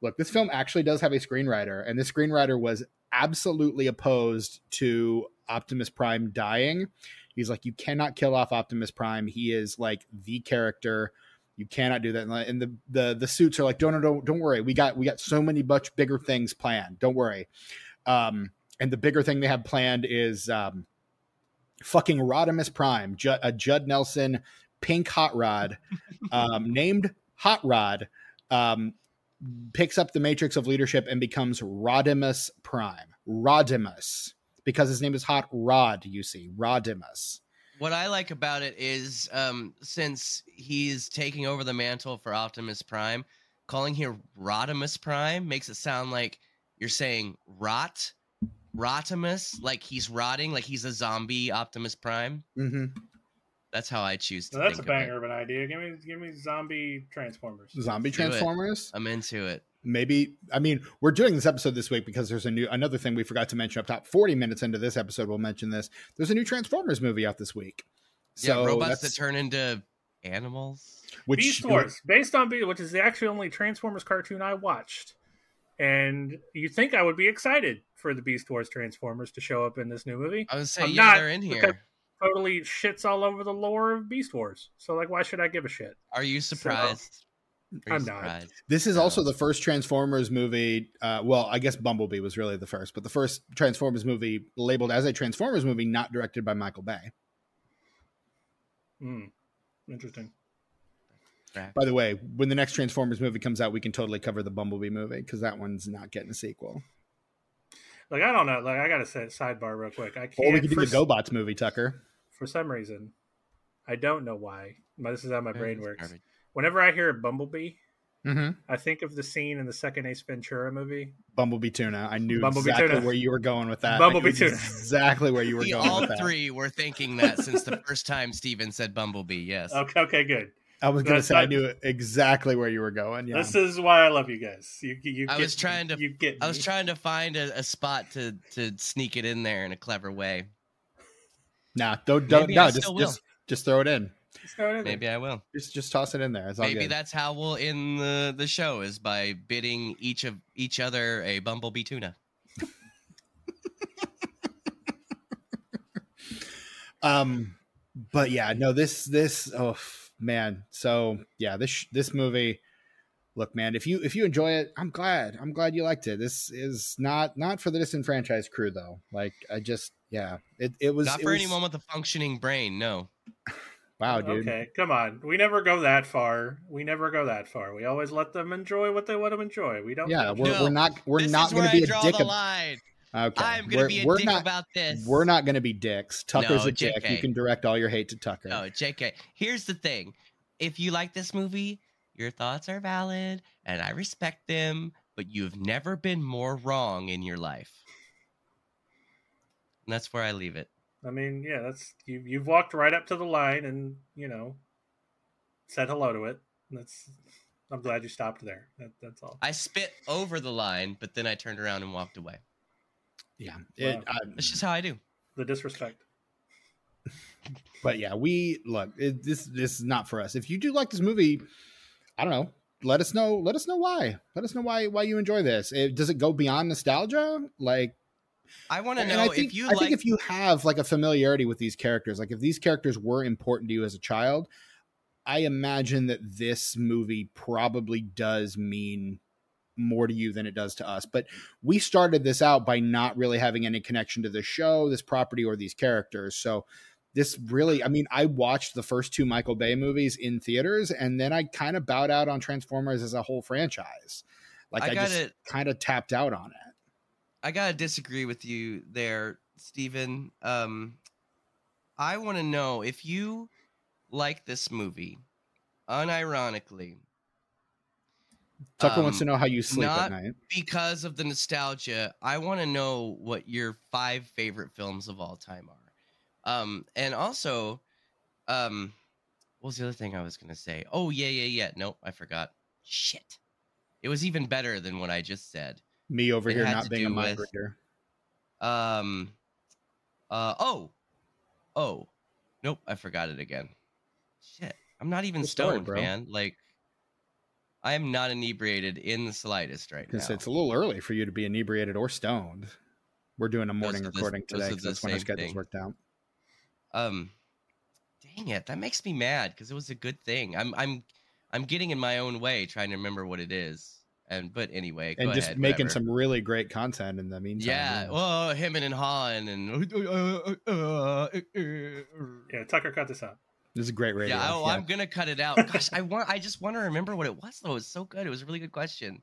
look this film actually does have a screenwriter and this screenwriter was absolutely opposed to optimus prime dying. He's like you cannot kill off optimus prime. He is like the character. You cannot do that. And, and the, the the suits are like don't don't don't worry. We got we got so many much bigger things planned. Don't worry. Um and the bigger thing they have planned is um fucking Rodimus Prime, Ju- a Judd Nelson pink hot rod, um, named Hot Rod, um, picks up the matrix of leadership and becomes Rodimus Prime. Rodimus, because his name is Hot Rod, you see, Rodimus. What I like about it is um, since he's taking over the mantle for Optimus Prime, calling him Rodimus Prime makes it sound like you're saying rot, Rotimus, like he's rotting, like he's a zombie Optimus Prime. Mm-hmm. That's how I choose to No, that's a think of it. banger of an idea. Give me, give me zombie Transformers. Zombie Do it. Transformers. I'm into it. Maybe I mean we're doing this episode this week because there's a new another thing we forgot to mention up top. Forty minutes into this episode, we'll mention this. There's a new Transformers movie out this week. So yeah, robots that turn into animals. which Beast Wars, based on Beast, which is the actually only Transformers cartoon I watched. And you think I would be excited for the Beast Wars Transformers to show up in this new movie? I would say, I'm yeah, not, they're in here. Totally shits all over the lore of Beast Wars. So like, why should I give a shit? Are you surprised? Are you I'm not. This is No. also the first Transformers movie. Uh, well, I guess Bumblebee was really the first, but the first Transformers movie labeled as a Transformers movie, not directed by Michael Bay. Hmm. Interesting. By the way, when the next Transformers movie comes out, we can totally cover the Bumblebee movie because that one's not getting a sequel. Like I don't know. Like I gotta say sidebar real quick. I can't. Or we could do for, the GoBots movie, Tucker. for some reason, I don't know why. But this is how my brain works. garbage. Whenever I hear a Bumblebee, Mm-hmm. I think of the scene in the second Ace Ventura movie. Bumblebee Tuna. I knew Bumblebee exactly Tuna. where you were going with that. Bumblebee Tuna. Exactly where you were We going all with that. three were thinking that since the first time Steven said Bumblebee. Yes. Okay, okay, good. I was going to That's say I knew exactly where you were going. Yeah. This is why I love you guys. You, you I get, was trying to- You get. I was trying to find a, a spot to to sneak it in there in a clever way. nah, don't, don't, Maybe no, just, just, just throw it in. Just throw it in there. Maybe I will. Just, just toss it in there. It's all Maybe good. that's how we'll end the the show is by bidding each of each other a Bumblebee tuna. Um, but yeah, no, this this oh man, so yeah, this this movie. Look, man, if you if you enjoy it, I'm glad. I'm glad you liked it. This is not not for the disenfranchised crew though. Like I just yeah, it it was Not it for was- anyone with a functioning brain. No. Wow, dude. Okay, come on. We never go that far. We never go that far. We always let them enjoy what they want to enjoy. We don't. Yeah, we're, No, we're not we're not going to be I a draw dick. the ab- line. Okay, I'm gonna we're, be a we're dick not about this. we're not going to be dicks. Tucker's No, a dick. You can direct all your hate to Tucker. No, JK. Here's the thing. If you like this movie, your thoughts are valid and I respect them, but you've never been more wrong in your life. And that's where I leave it. I mean, yeah, that's you. You've walked right up to the line and you know said hello to it. That's. I'm glad you stopped there. That, that's all. I spit over the line, but then I turned around and walked away. Yeah, it, Wow. That's just how I do. The disrespect. but yeah, we look. It, this this is not for us. If you do like this movie, I don't know. Let us know. Let us know why. Let us know why why you enjoy this. It, does it go beyond nostalgia? Like, I want to know I think if you I like. think if you have like a familiarity with these characters, like if these characters were important to you as a child, I imagine that this movie probably does mean more to you than it does to us. But we started this out by not really having any connection to the show, this property, or these characters. So this really, I mean, I watched the first two Michael Bay movies in theaters, and then I kind of bowed out on Transformers as a whole franchise. Like I I, just kind of tapped out on it. I gotta disagree with you there, Stephen. Um, I want to know if you like this movie, unironically, Tucker wants to Um, know how you sleep at night. because of the nostalgia. I want to know what your five favorite films of all time are. Um, and also, um, what was the other thing I was gonna say? Oh yeah, yeah, yeah. Nope, I forgot. Shit. It was even better than what I just said. Me over it here not being a mind with- reader. Um. Uh oh. Oh. Nope. I forgot it again. Shit. I'm not even stoned, man. Like, I am not inebriated in the slightest right now. Because it's a little early for you to be inebriated or stoned. We're doing a morning are the- recording those today are 'cause the that's when our same schedules thing. worked out. Um. Dang it! That makes me mad because it was a good thing. I'm I'm I'm getting in my own way trying to remember what it is. And but anyway, And go just ahead, making whatever. some really great content in the meantime. Yeah. Well, him and Han and. Yeah, Tucker, cut this out. This is a great radio. Yeah, oh, yeah. I'm gonna cut it out. Gosh, I want. I just want to remember what it was. Though it was so good. It was a really good question.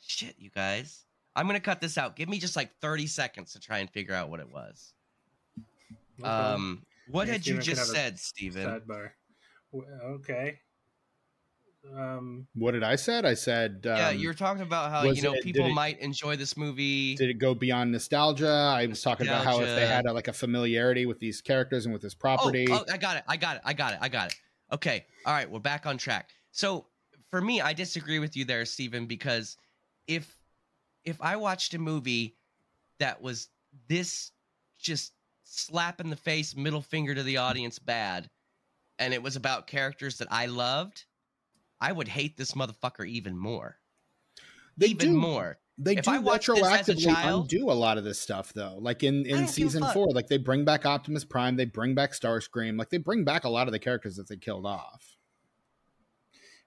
Shit, you guys. I'm gonna cut this out. Give me just like 30 seconds to try and figure out what it was. No problem. Um, what Yeah, had you just said, Steven? Sidebar. Okay. Um, What did I said? I said yeah, um, you were talking about how you know it- people it- might enjoy this movie. did it go beyond nostalgia? I was talking about how if they had a, like a familiarity with these characters and with this Oh, property. oh, I got it. I got it. I got it. I got it. Okay. All right. We're back on track. So for me, I disagree with you there, Stephen, because if if I watched a movie that was this just slap in the face, middle finger to the audience bad, and it was about characters that I loved, I would hate this motherfucker even more. they even do more. They If do I watched this as retroactively child- undo a lot of this stuff though. Like in in don't give a season four, like they bring back Optimus Prime, they bring back Starscream, like they bring back a lot of the characters that they killed off.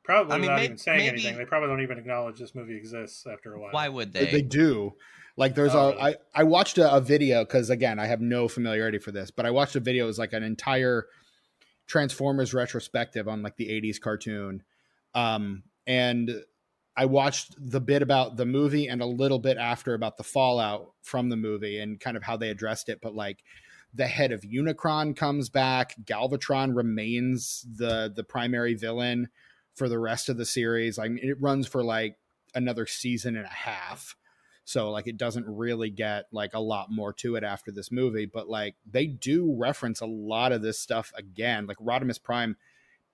probably I mean, without may- even saying maybe- anything. They probably don't even acknowledge this movie exists after a while. Why would They, they? they do. Like there's Oh, a really? I I watched a, a video because again I have no familiarity for this, but I watched a video. It was like an entire Transformers retrospective on like the '80s cartoon, um, and I watched the bit about the movie and a little bit after about the fallout from the movie and kind of how they addressed it. But like the head of Unicron comes back, Galvatron remains the the primary villain for the rest of the series. I mean, it runs for like another season and a half. So like it doesn't really get like a lot more to it after this movie, but like they do reference a lot of this stuff again. Like Rodimus Prime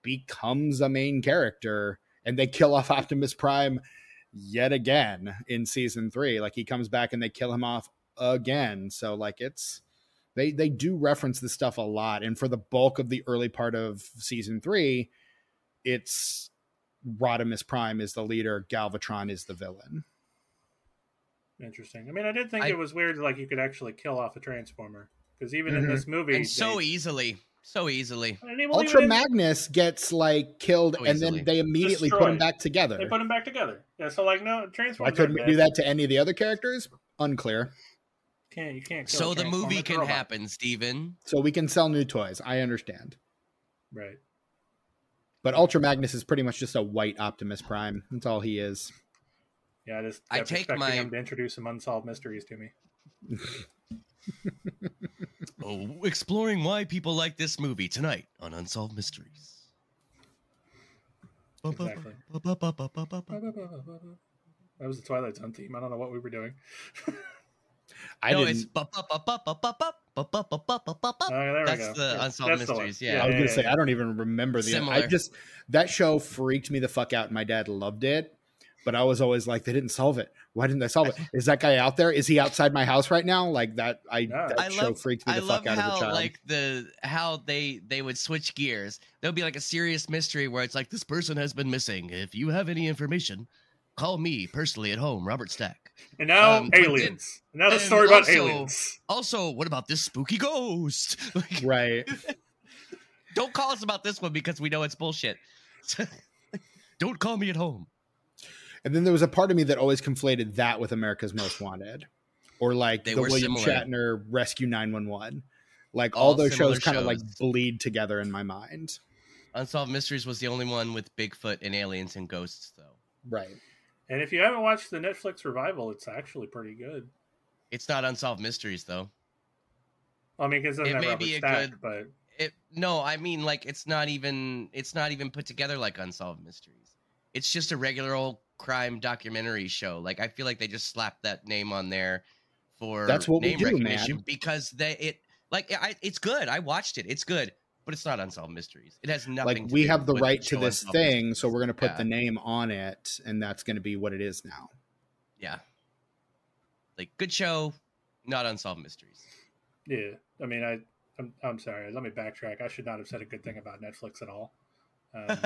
becomes a main character and they kill off Optimus Prime yet again in season 3. Like he comes back and they kill him off again. So like it's they they do reference this stuff a lot and for the bulk of the early part of season 3 it's Rodimus Prime is the leader, Galvatron is the villain. Interesting. I mean, I did think I- it was weird, like you could actually kill off a transformer because even in Mhm. this movie, and so they- easily, so easily. and he- well, Ultra even in- Magnus gets like killed, So and then they immediately put him back together. They put him back together. Yeah, so like no Why transformers. couldn't we do that to any of the other characters? Unclear. Can't you can't. Kill So the movie can robot. happen, Steven. So we can sell new toys. I understand. Right. But Ultra Magnus is pretty much just a white Optimus Prime. That's all he is. Yeah, I just I take my- him to introduce some unsolved mysteries to me. Oh, exploring why people like this movie tonight on Unsolved Mysteries. Exactly. That was the Twilight Zone theme. I don't know what we were doing. I no, didn't. it's Oh, there we That's go. the Yeah, Unsolved that's the one. Mysteries, yeah. I was yeah, gonna yeah, say yeah. I don't even remember the. I just that show freaked me the fuck out. and My dad loved it, but I was always like, they didn't solve it. Why didn't they solve it? Is that guy out there? Is he outside my house right now? Like that. I No. that I show love- freaked me the love fuck out as a how child. like the how they they would switch gears. There'll be like a serious mystery where it's like this person has been missing. If you have any information, call me personally at home, Robert Stack. And now Um, but then- Now the story about also- aliens. Also, what about this spooky ghost? Like, right. don't call us about this one because we know it's bullshit. don't call me at home. And then there was a part of me that always conflated that with America's Most Wanted, or like They the were William similar. Shatner Rescue 911. Like all, All those shows kind of like bleed together in my mind. Unsolved Mysteries was the only one with Bigfoot and aliens and ghosts, though. Right. And if you haven't watched the Netflix revival, it's actually pretty good. It's not Unsolved Mysteries, though. I mean, because it It doesn't may have be a Stack, good- but It no, I mean like it's not even it's not even put together like Unsolved Mysteries. It's just a regular old crime documentary show. Like I feel like they just slapped that name on there for That's what we name do, recognition man. because they it like I, it's good. I watched it. It's good, but it's not Unsolved Mysteries. It has nothing. Like to we do have the right to this Unsolved thing, Mysteries. so we're going to put Yeah. the name on it, and that's going to be what it is now. yeah, like good show, not Unsolved Mysteries. yeah. I mean, I I'm, I'm sorry. Let me backtrack. I should not have said a good thing about Netflix at all. Um,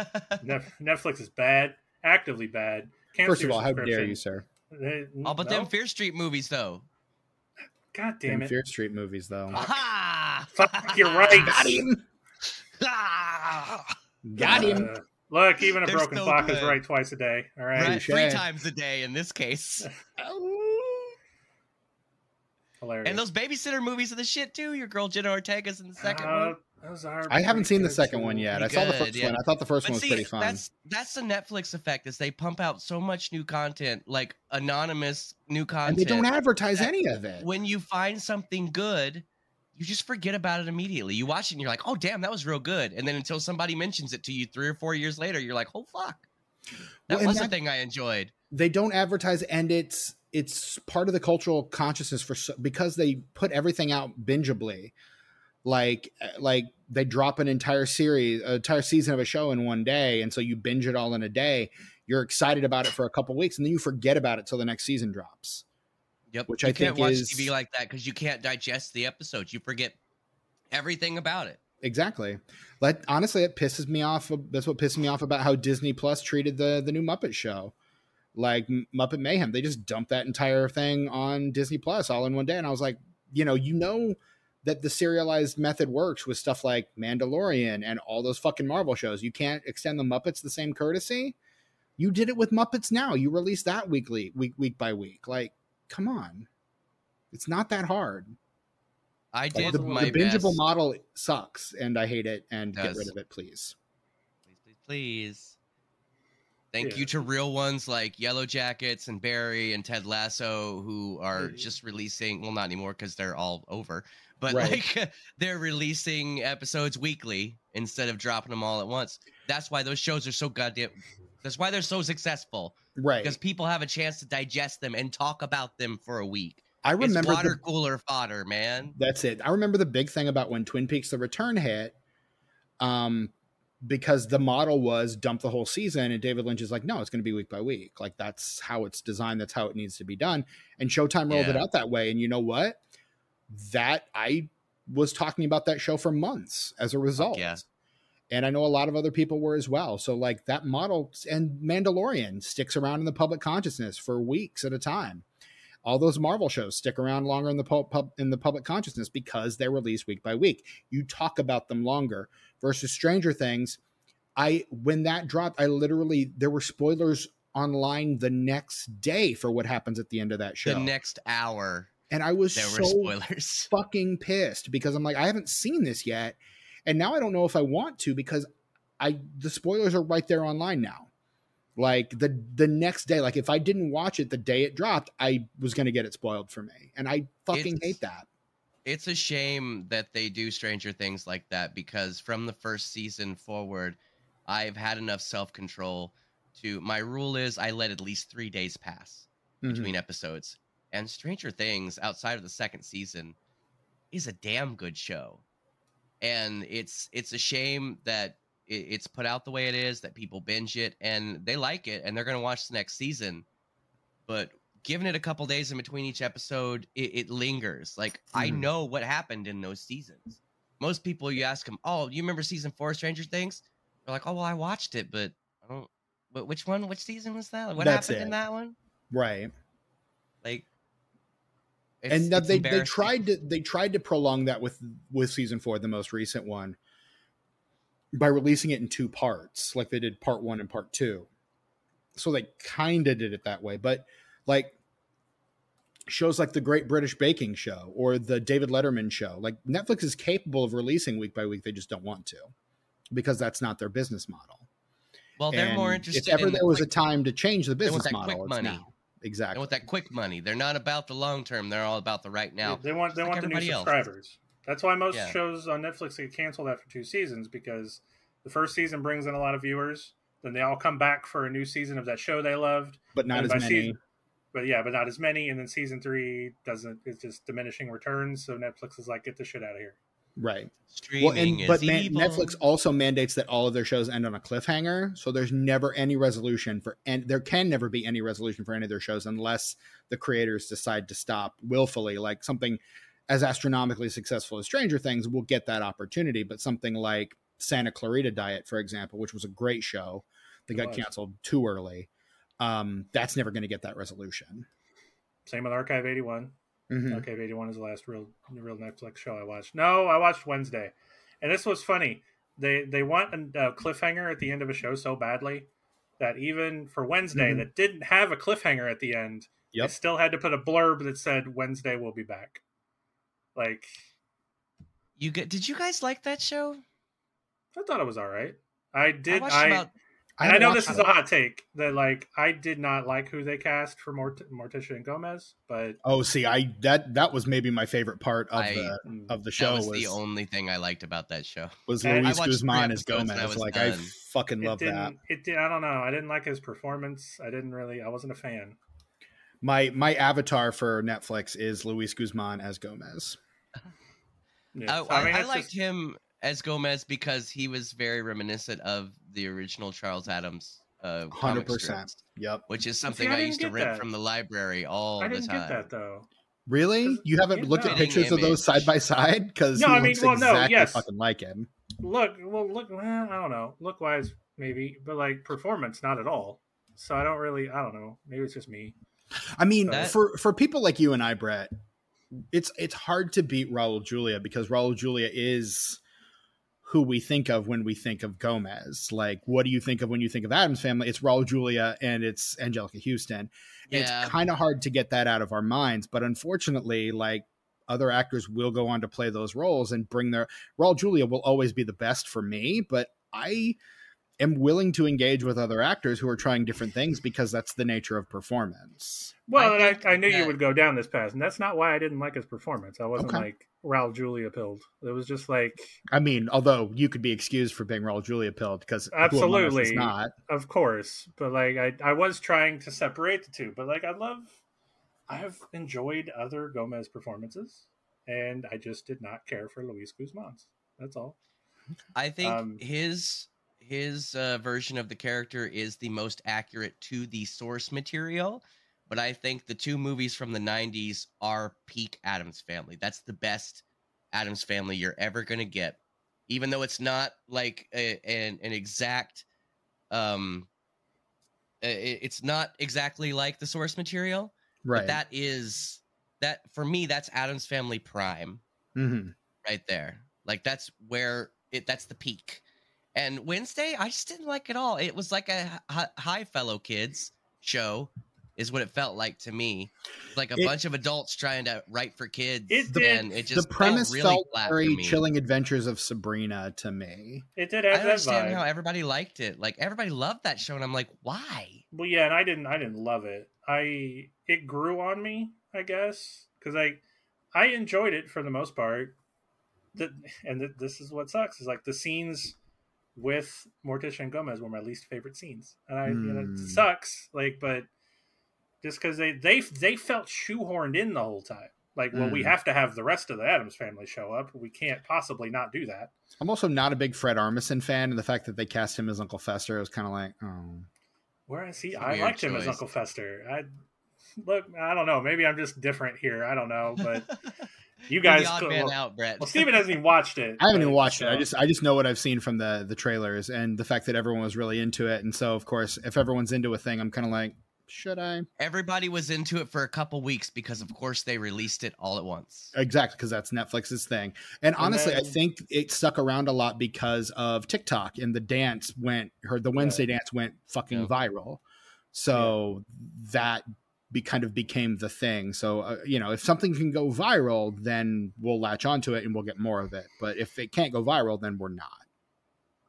Netflix is bad, actively bad. Cancel First of all, how dare you, sir? Oh, but no? them Fear Street movies though. God damn Them it! Fear Street movies, though. Aha! Fuck, you're right. Got him. Ah! Got him. Uh, look, even a They're broken so clock is right twice a day. All right. Right, three Touche. times a day in this case. Hilarious. And those babysitter movies are the shit too. Your girl Jenna Ortega's in the second Uh, one. Those are I haven't seen the second too. one yet. I Pretty saw the first yeah. one. I thought the first But one was see, pretty fun. that's that's the Netflix effect is they pump out so much new content, like anonymous new And content. they don't advertise any of it. when you find something good, you just forget about it immediately. You watch it and you're like, oh damn, that was real good. And then until somebody mentions it to you three or four years later, you're like, oh fuck. That Well, was that- a thing I enjoyed. they don't advertise and it's it's part of the cultural consciousness for because they put everything out bingeably like uh, like they drop an entire series an entire season of a show in one day and so you binge it all in a day you're excited about it for a couple weeks and then you forget about it till the next season drops Yep. Which you I can't think watch is- TV like that because you can't digest the episodes. You forget everything about it. exactly like honestly it pisses me off that's what pisses me off about how disney plus treated the the new muppet show like muppet mayhem they just dumped that entire thing on disney plus all in one day and i was like you know you know that the serialized method works with stuff like mandalorian and all those fucking marvel shows you can't extend the muppets the same courtesy you did it with muppets now you release that weekly week week by week like come on it's not that hard I Like, did the, my the bingeable best. model sucks and i hate it and It get rid of it please Please, please, please. Thank Yeah. you to real ones like Yellowjackets and Barry and Ted Lasso, who are Mhm. just releasing, well, not anymore because they're all over, but Right. like they're releasing episodes weekly instead of dropping them all at once. That's why those shows are so goddamn, that's why they're so successful right because people have a chance to digest them and talk about them for a week. i It's remember water the, cooler fodder, man. That's it. I remember the big thing about when Twin Peaks: The Return hit, um, because the model was dump the whole season, and David Lynch is like, no, it's going to be week by week. Like that's how it's designed. That's how it needs to be done. And Showtime rolled it out that way. And you know what? That I was talking about that show for months as a result. yeah. And I know a lot of other people were as well. So like that model and Mandalorian sticks around in the public consciousness for weeks at a time all those Marvel shows stick around longer in the pub, pub, in the public consciousness because they're released week by week. You talk about them longer versus Stranger Things. I when that dropped, I literally there were spoilers online the next day for what happens at the end of that show, The next hour, and I was there so spoilers. fucking pissed because I'm like I haven't seen this yet, and now I don't know if I want to because I the spoilers are right there online now. Like the the next day, like if I didn't watch it the day it dropped, I was gonna get it spoiled for me, and I fucking It's- hate that. it's a shame that they do Stranger Things like that because from the first season forward, I've had enough self control to. My rule is I let at least three days pass Mhm. between episodes. And Stranger Things, outside of the second season, is a damn good show. And it's it's a shame that it, it's put out the way it is, that people binge it and they like it and they're gonna watch the next season. But giving it a couple days in between each episode, it, it lingers. Like I Mhm. know what happened in those seasons. Most people, you ask them, "Oh, you remember season four of Stranger Things?" They're like, "Oh, well, I watched it, but I don't." But which one? Which season was that? What That's happened in that one? right. Like, and that it's they they tried to they tried to prolong that with with season four, the most recent one, by releasing it in two parts, like they did part one and part two. So they kind of did it that way, but like shows like the Great British Baking Show or the David Letterman Show. Like Netflix is capable of releasing week by week, they just don't want to because that's not their business model. Well, they're more interested. If ever in there was quick, a time to change the business model, it's money. now. Exactly. and with that quick money, they're not about the long term. They're all about the right now. they want they like want the new everybody else. subscribers. That's why most Yeah. shows on Netflix get canceled after two seasons because the first season brings in a lot of viewers. Then they all come back for a new season of that show they loved. but not as many. season- But yeah, but not as many. And then season three doesn't. It's just diminishing returns. So Netflix is like, get the shit out of here. Right. Streaming Well, and, is but man, evil. Netflix also mandates that all of their shows end on a cliffhanger, so there's never any resolution for, and there can never be any resolution for any of their shows unless the creators decide to stop willfully. Like something as astronomically successful as Stranger Things will get that opportunity, but something like Santa Clarita Diet, for example, which was a great show, that got was. canceled too early. Um, that's never going to get that resolution. Same with Archive 81. Mhm. Archive 81 is the last real real Netflix show I watched. No, I watched Wednesday, and this was funny. They they want a cliffhanger at the end of a show so badly that even for Wednesday Mhm. that didn't have a cliffhanger at the end, they still had to put a blurb that said Wednesday will be back. Like you get. Did you guys like that show? I thought it was all right. I did. I I watched I, about. I, know this is it. a hot take that like I did not like who they cast for Mort- Morticia and Gomez, but Oh, see, I that that was maybe my favorite part of I- the mm, of the That show was, was the only thing I liked about that show. was And Luis watched three Guzman as episodes I Gomez. was Like I fucking love that. It did. I don't know. I didn't like his performance. I didn't really. I wasn't a fan. My my avatar for Netflix is Luis Guzman as Gomez. Yeah. I, So, I, I liked just- him as Gomez because he was very reminiscent of the original Charles Addams. Uh, Hundred comic percent. Yep. Which is See, something I I, used to get rent that. from the library all I the didn't time. get that though. Really? You haven't looked at pictures of those side by side because No, he I mean, looks well, no, exactly yes. fucking like him. Look, well, look. Well, I don't know. Look wise, maybe, but like performance, not at all. So I don't really. I don't know. Maybe it's just me. I mean, That- for for people like you and I, Brett, it's it's hard to beat Raul Julia because Raul Julia is who we think of when we think of Gomez. Like, what do you think of when you think of Addams Family? It's Raul Julia and it's Anjelica Huston. Yeah. It's kind of hard to get that out of our minds, but unfortunately, like other actors will go on to play those roles and bring their Raul Julia will always be the best for me, but I am willing to engage with other actors who are trying different things because that's the nature of performance. Well, I and I, I knew you would go down this path, and that's not why I didn't like his performance. I wasn't Okay. like Raul Julia pilled. It was just like, I mean, although you could be excused for being Raul Julia pilled because who is Absolutely. not. of course, but like I, I was trying to separate the two. But like I love, I have enjoyed other Gomez performances, and I just did not care for Luis Guzman's. That's all. I think Um, his his uh, version of the character is the most accurate to the source material. But I think the two movies from the '90s are peak Addams Family. That's the best Addams Family you're ever gonna get, even though it's not like a, an an exact. Um, it's not exactly like the source material, Right. but that is that for me. That's Addams Family Prime Mhm. right there. Like that's where it that's the peak. And Wednesday, I just didn't like it all. It was like a hi fellow kids show, is what it felt like to me. Like a It- bunch of adults trying to write for kids, It did- and it The premise felt really felt very chilling adventures of Sabrina to me. It did I have don't that understand vibe. how everybody liked it. Like everybody loved that show, and I'm like, why? Well, yeah, and I didn't. I didn't love it. I it grew on me, I guess, because I I enjoyed it for the most part. The, and th this is what sucks is like the scenes with Morticia and Gomez were my least favorite scenes, and I you know, Hmm. it sucks. Like, but just because they they they felt shoehorned in the whole time. Like, well, we Hmm. have to have the rest of the Addams family show up. We can't possibly not do that. I'm also not a big Fred Armisen fan, and the fact that they cast him as Uncle Fester was kind of like, oh. Whereas he, I a I weird liked him as. Uncle Fester. I look, I don't know. Maybe I'm just different here. I don't know, but you guys, the odd could- man well, out, Brett. well, Steven hasn't even watched it. I haven't but, even watched it. I just I just know what I've seen from the the trailers and the fact that everyone was really into it. And so, of course, if everyone's into a thing, I'm kind of like, should I? Everybody was into it for a couple weeks because, of course, they released it all at once. Exactly, because that's Netflix's thing. And honestly, I then- think it stuck around a lot because of TikTok and the dance went, her the Wednesday dance went fucking Yeah. viral. So that be kind of became the thing. So uh, you know, if something can go viral, then we'll latch onto it and we'll get more of it. But if it can't go viral, then we're not.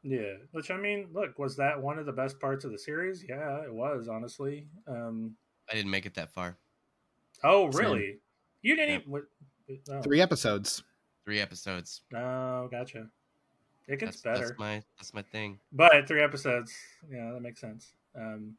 Yeah, which I mean, look, was that one of the best parts of the series? Yeah, it was honestly. Um, I didn't make it that far. Oh, really? You didn't Yeah. even. What, oh. Three episodes. Three episodes. Oh, gotcha. It gets That's, better, that's my that's my thing. but three episodes. Yeah, that makes sense. Um,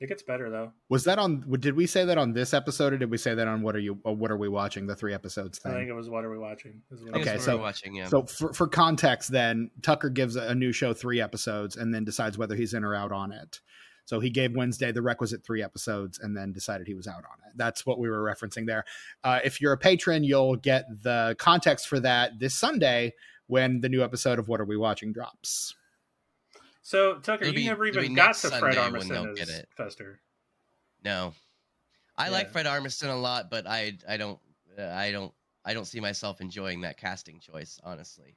it gets better though. Was that on? Did we say that on this episode, or did we say that on what are you? What are we watching? The three episodes Thing? I think it was what are we watching? Is what I think Okay, so- watching. Yeah. So for, for context, then Tucker gives a, a new show three episodes and then decides whether he's in or out on it. So he gave Wednesday the requisite three episodes and then decided he was out on it. That's what we were referencing there. Uh, if you're a patron, you'll get the context for that this Sunday when the new episode of What Are We Watching drops. So Tucker, It'll you be- never even got to Fred Sunday when they'll Armisen get as it. Fester. no, I like Fred Armisen a lot, but I I don't uh, I don't I don't see myself enjoying that casting choice. Honestly,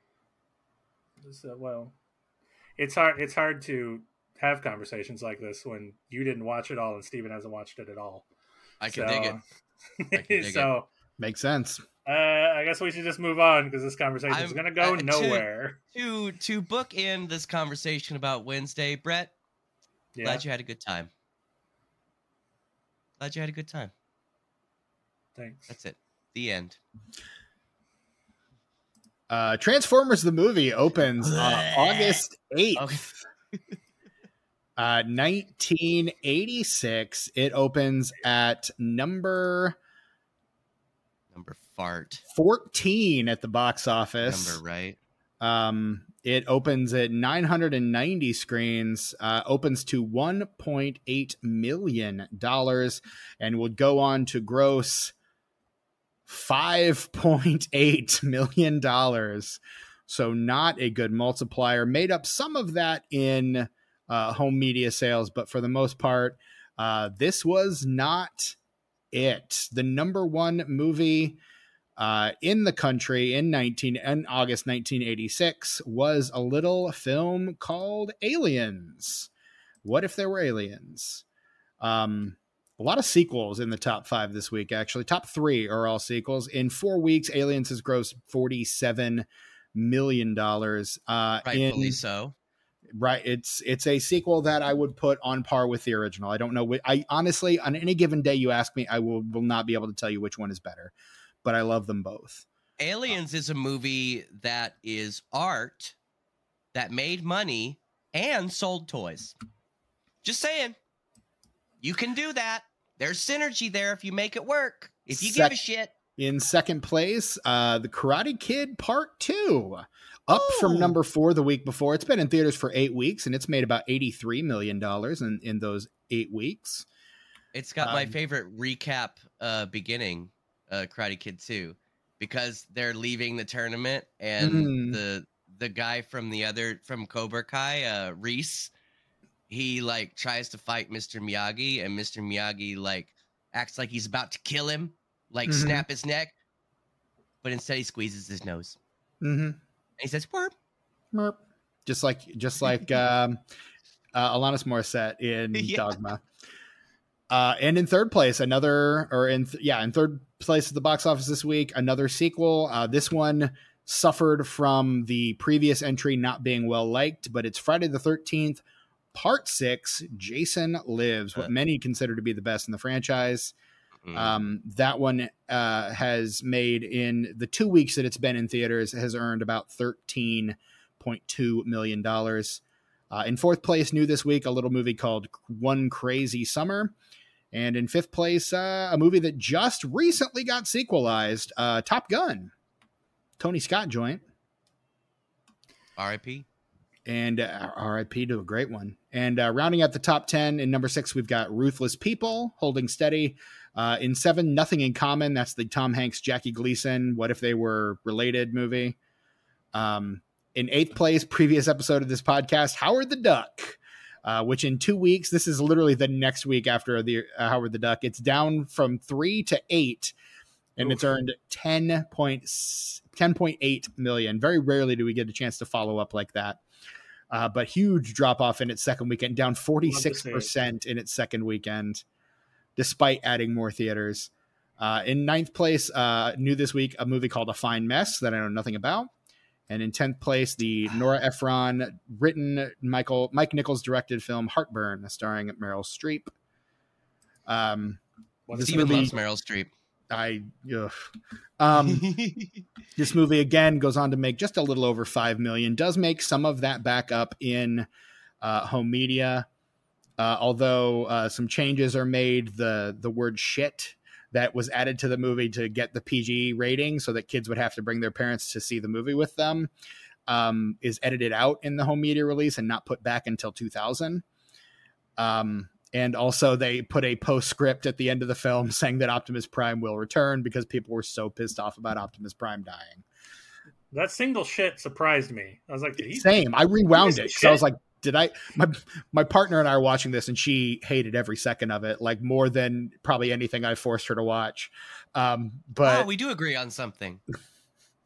So, well, it's hard. It's hard to have conversations like this when you didn't watch it all and Steven hasn't watched it at all. I can dig it. I can dig it. so Makes sense. Uh, I guess we should just move on because this conversation is I'm- going to go uh, to- nowhere. To to book in this conversation about Wednesday, Brett. Yeah. Glad you had a good time. Glad you had a good time. Thanks. That's it. The end. Uh, Transformers the movie opens uh, August 8th. Okay. Uh, 1986. It opens at number Number fart. 14 at the box office. Number right. Um, it opens at 990 screens, uh, opens to 1.8 million dollars, and would go on to gross 5.8 million dollars. So not a good multiplier. Made up some of that in uh, home media sales, but for the most part, uh, this was not it. The number one movie uh, in the country in 19 in August 1986 was a little film called Aliens. What if there were aliens? Um, a lot of sequels in the top five this week. Actually, top three are all sequels. In four weeks, Aliens has grossed 47 million dollars. Uh, Rightfully in, so. Right it's it's a sequel that i would put on par with the original i don't know i honestly on any given day you ask me i will will not be able to tell you which one is better but i love them both Aliens is a movie that is art that made money and sold toys. Just saying. You can do that. There's synergy there if you make it work. If you give a shit. in second place uh the karate kid part two up from Oh. number four the week before it's been in theaters for eight weeks and it's made about 83 million dollars in in those eight weeks It's got my Um, favorite recap uh beginning, uh Karate Kid 2, because they're leaving the tournament and Mm. the the guy from the other from Cobra Kai, uh Reese, he like tries to fight Mr. Miyagi and Mr. Miyagi like acts like he's about to kill him, like Mhm. snap his neck, but instead he squeezes his nose. mm-hmm. And he says, "Whoop." Merp. just like just like um uh, Alanis Morissette in Yeah. Dogma. Uh, and in third place, another, or in th- yeah, in third place at the box office this week, another sequel. Uh, this one suffered from the previous entry not being well liked, but it's Friday the Thirteenth, Part Six. Jason Lives, what Uh. many consider to be the best in the franchise. Mm. Um, that one uh, has made in the two weeks that it's been in theaters has earned about thirteen point two million dollars. Uh, in fourth place, new this week, a little movie called One Crazy Summer, and in fifth place, uh, a movie that just recently got sequelized, uh, Top Gun, Tony Scott joint, R.I.P. and uh, R.I.P. to a great one. And uh, rounding out the top ten, in number six, we've got Ruthless People, Holding Steady. Uh, in seven, Nothing in Common. That's the Tom Hanks, Jackie Gleason. What if they were related movie? Um, in eighth place, previous episode of this podcast, Howard the Duck. Uh, which in two weeks, this is literally the next week after the uh, Howard the Duck. It's down from three to eight, and it's earned 10 point, 10.8 million. Very rarely do we get a chance to follow up like that. Uh, but huge drop off in its second weekend, down 46% in its second weekend. despite adding more theaters. Uh, in ninth place, uh, new this week, a movie called A Fine Mess that I know nothing about. And in tenth place, the Nora Ephron written Michael Mike Nichols directed film Heartburn, starring Meryl Streep. Um, What This is Steven movie- loves Meryl Streep. I ugh. um, this movie again goes on to make just a little over five million. Does make some of that back up in uh, home media, uh, although uh, some changes are made. The the word shit that was added to the movie to get the PG rating, so that kids would have to bring their parents to see the movie with them, um, is edited out in the home media release and not put back until 2000. Um, and also, they put a postscript at the end of the film saying that Optimus Prime will return because people were so pissed off about Optimus Prime dying. that single shit surprised me. I was like, did he? Same. I rewound it because I was like, did I? My my partner and I are watching this, and she hated every second of it, like more than probably anything I forced her to watch. Um, but oh, we do agree on something.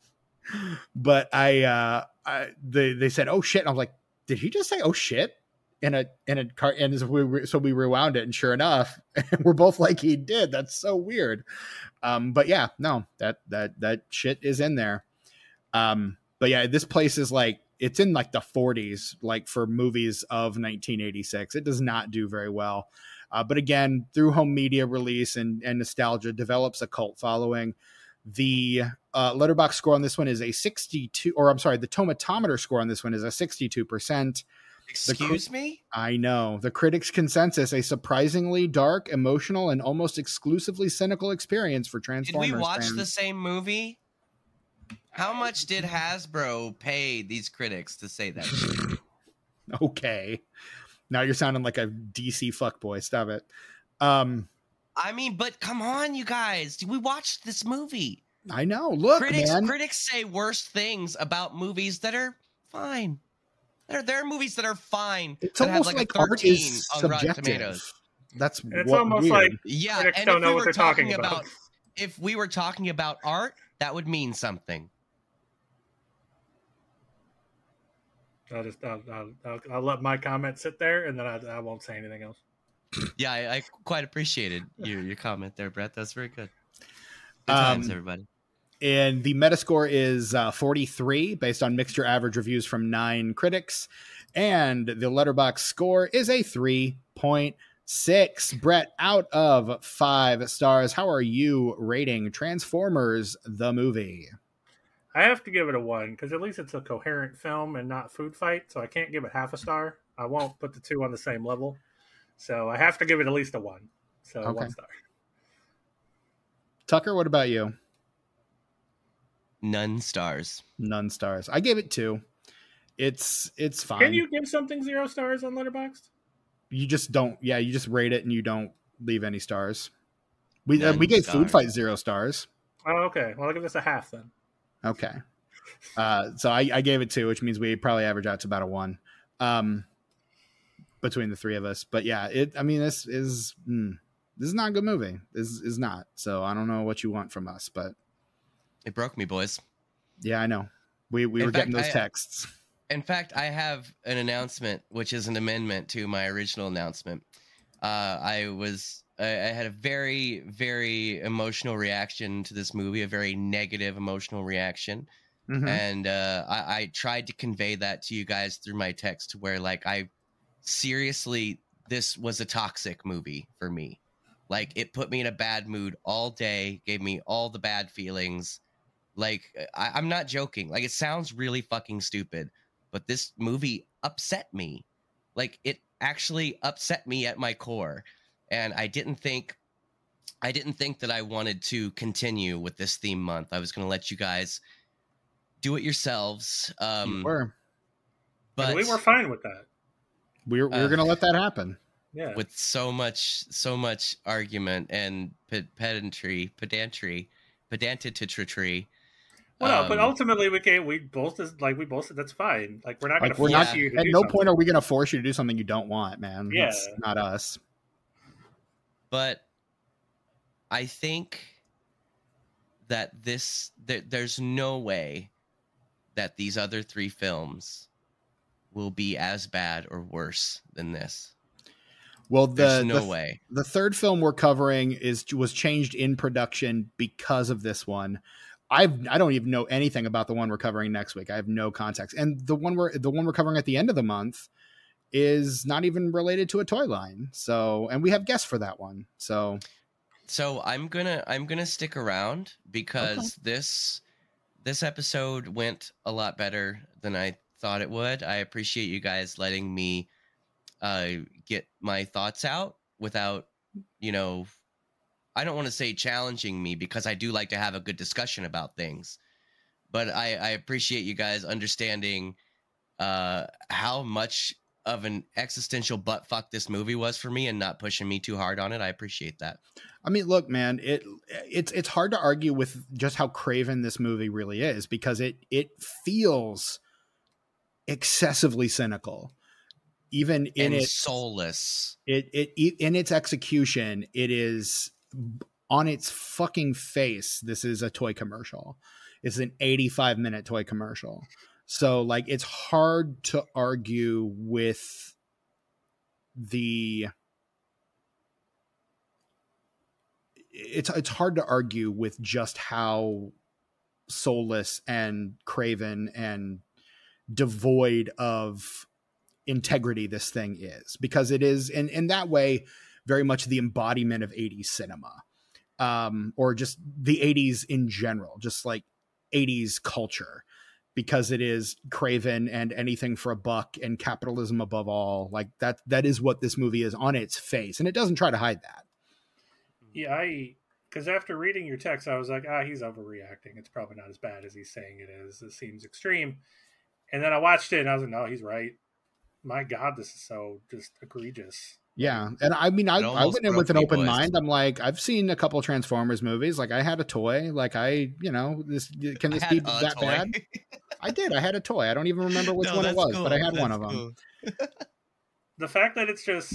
but I, uh, I they they said, "Oh shit!" And I was like, "Did he just say oh shit?" In a in a car, and so we so we rewound it, and sure enough, we're both like, "He did." That's so weird. Um, but yeah, no, that that that shit is in there. Um, but yeah, this place is like it's in like the 40s, like for movies of 1986. It does not do very well. Uh, but again, through home media release and, and nostalgia, develops a cult following. The uh, Letterboxd score on this one is a 62, or I'm sorry, the tomatometer score on this one is a 62%. Excuse me? I know. The critics' consensus a surprisingly dark, emotional, and almost exclusively cynical experience for Transformers. Did we watch fans. the same movie? How much did Hasbro pay these critics to say that? Okay. Now you're sounding like a DC fuckboy. Stop it. Um, I mean, but come on, you guys. We watched this movie. I know. Look, critics man. critics say worse things about movies that are fine. There, there are movies that are fine it's that have almost like, like, a 13 art is on Rotten subjective. Tomatoes. That's it's what almost weird. like Yeah, critics and don't if know we what were they're talking talking about. about if we were talking about art, that would mean something. I'll just I'll, I'll, I'll, I'll let my comment sit there, and then I, I won't say anything else. Yeah, I, I quite appreciated your your comment there, Brett. That's very good. Good times, Um, everybody. And the Metascore is uh, 43 based on mixture average reviews from nine critics, and the Letterboxd score is a 3.6. Brett, out of five stars, how are you rating Transformers the movie? I have to give it a one because at least it's a coherent film and not food fight. So I can't give it half a star. I won't put the two on the same level. So I have to give it at least a one. So Okay. one star. Tucker, what about you? None stars. None stars. I gave it two. It's it's fine. Can you give something zero stars on Letterboxd? you just don't yeah you just rate it and you don't leave any stars we uh, we gave food fight zero stars Oh, okay. Well, I'll give this a half then. okay uh so I, I gave it two which means we probably average out to about a one um between the three of us but yeah it i mean this is mm, this is not a good movie this is not so i don't know what you want from us but It broke me, boys. yeah i know we we In were getting those I- texts In fact, I have an announcement, which is an amendment to my original announcement. Uh, I was I, I had a very very emotional reaction to this movie, a very negative emotional reaction, Mhm. and uh, I, I tried to convey that to you guys through my text, where like I seriously, this was a toxic movie for me. Like it put me in a bad mood all day, gave me all the bad feelings. Like I, I'm not joking. Like it sounds really fucking stupid, but this movie upset me. Like it actually upset me at my core, and I didn't think, I didn't think that I wanted to continue with this theme month. I was going to let you guys do it yourselves. Um, we were but we were fine with that. we were, we were uh, gonna let that happen Yeah. with so much so much argument and pe- pedantry pedantry pedantitry well, no, but um, ultimately we can't. We both is like we both said that's fine. Like we're not going like to we're force not you at no something. point are we gonna force you to do something you don't want man Yeah. That's not us but i think that this there, there's no way that these other three films will be as bad or worse than this Well, the There's no the, way. the third film we're covering is was changed in production because of this one. I've I don't even know anything about the one we're covering next week. I have no context. And the one we're the one we're covering at the end of the month is not even related to a toy line. So, and we have guests for that one. So, So I'm gonna I'm gonna stick around because this this episode went a lot better than I thought it would. I appreciate you guys letting me uh get my thoughts out without, you know, I don't want to say challenging me because I do like to have a good discussion about things. But I, I appreciate you guys understanding uh how much of an existential butt fuck this movie was for me and not pushing me too hard on it. I appreciate that. I mean, look, man, it it's it's hard to argue with just how craven this movie really is because it it feels excessively cynical. Even in and its soulless. it it it- in its execution it is on its fucking face this is a toy commercial. It's an 85 minute toy commercial. So like it's hard to argue with the it's it's hard to argue with just how soulless and craven and devoid of integrity this thing is because it is in in that way very much the embodiment of 80s cinema um or just the 80s in general just like 80s culture because it is craven and anything for a buck and capitalism above all like that that is what this movie is on its face and it doesn't try to hide that Yeah, I because after reading your text, I was like, ah, he's overreacting. It's probably not as bad as he's saying it is. It seems extreme. And then I watched it and I was like, no, he's right. My God, this is so just egregious. Yeah, and I mean, I, I went in with an open mind. I'm like, I've seen a couple Transformers movies. Like, I had a toy. Like, I, you know, this can this be that toy. bad? I did. I had a toy. I don't even remember which No, one it that's was, but I cool. had one That's of them. cool. The fact that it's just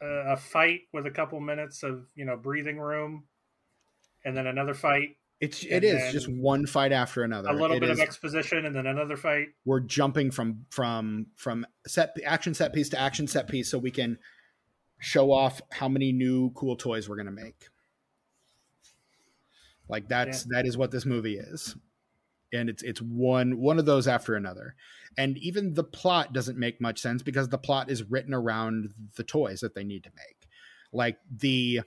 a, a fight with a couple minutes of you know breathing room, and then another fight, It's it is just one fight after another. a little It bit is- of exposition, and then another fight. we're jumping from from from set action set piece to action set piece so we can show off how many new cool toys we're gonna make. Like that's that is what this movie is. And it's it's one one of those after another. And even the plot doesn't make much sense because the plot is written around the toys that they need to make. Like the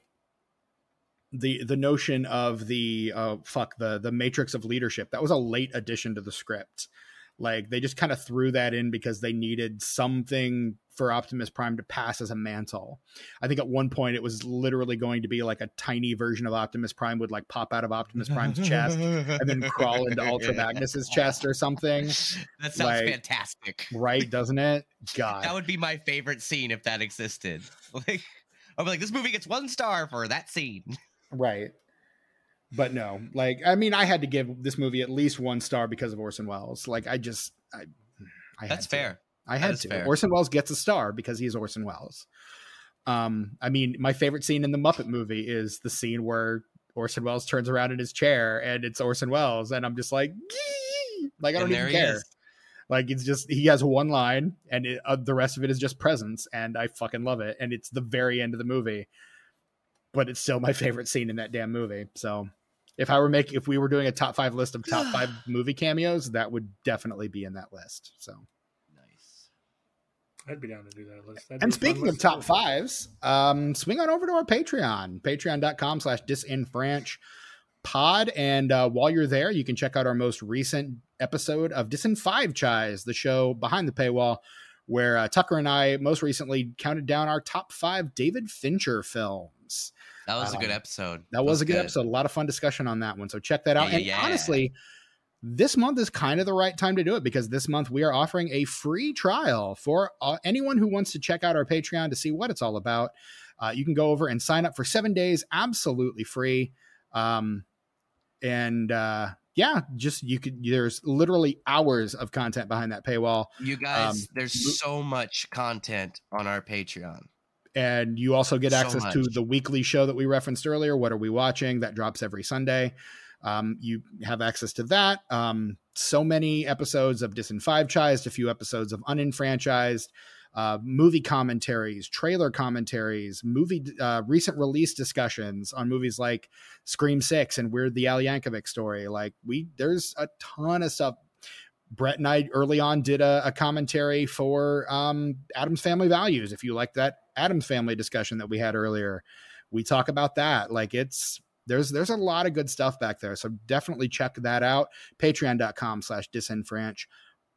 the the notion of the uh fuck the the matrix of leadership that was a late addition to the script like they just kind of threw that in because they needed something for Optimus Prime to pass as a mantle. I think at one point it was literally going to be like a tiny version of Optimus Prime would like pop out of Optimus Prime's chest and then crawl into Ultra Magnus's chest or something. That sounds Like- fantastic. Right, doesn't it? God. That would be my favorite scene if that existed. Like, I'd be like, this movie gets one star for that scene. Right. But no, like I mean, I had to give this movie at least one star because of Orson Welles. Like I just, I, I That's to. fair. I had to. fair. Orson Welles gets a star because he's Orson Welles. Um, I mean, my favorite scene in the Muppet movie is the scene where Orson Welles turns around in his chair and it's Orson Welles, and I'm just like, "Gee!" like I don't even care. is. Like it's just he has one line, and it, uh, the rest of it is just presence, and I fucking love it. And it's the very end of the movie, but it's still my favorite scene in that damn movie. So, if I were making, if we were doing a top five list of top five movie cameos, that would definitely be in that list. So, Nice. I'd be down to do that list. That'd and be a speaking of top fives, um, swing on over to our Patreon, patreon.com slash disenfranch pod. And uh, while you're there, you can check out our most recent episode of Disenfranchise, the show behind the paywall, where uh, Tucker and I most recently counted down our top five David Fincher films. That was a good Um, episode. That was, a good, episode. A lot of fun discussion on that one. So check that out. Yeah, and yeah. honestly, this month is kind of the right time to do it because this month we are offering a free trial for uh, anyone who wants to check out our Patreon to see what it's all about. Uh, you can go over and sign up for seven days, absolutely free. Um, and uh, yeah, just you could. There's literally hours of content behind that paywall. You guys, Um, there's so much content on our Patreon. And you also get So access to the weekly show that we referenced earlier what are we watching that drops every sunday um, you have access to that um, so many episodes of disenfranchised a few episodes of unenfranchised uh, movie commentaries, trailer commentaries, movie uh, recent release discussions on movies like Scream Six and Weird the Al Yankovic story. Like we, there's a ton of stuff. Brett and I early on did a, a commentary for um, Addams Family Values. If you like that Addams Family discussion that we had earlier, we talk about that. Like it's there's there's a lot of good stuff back there. So definitely check that out. Patreon.com slash disenfranch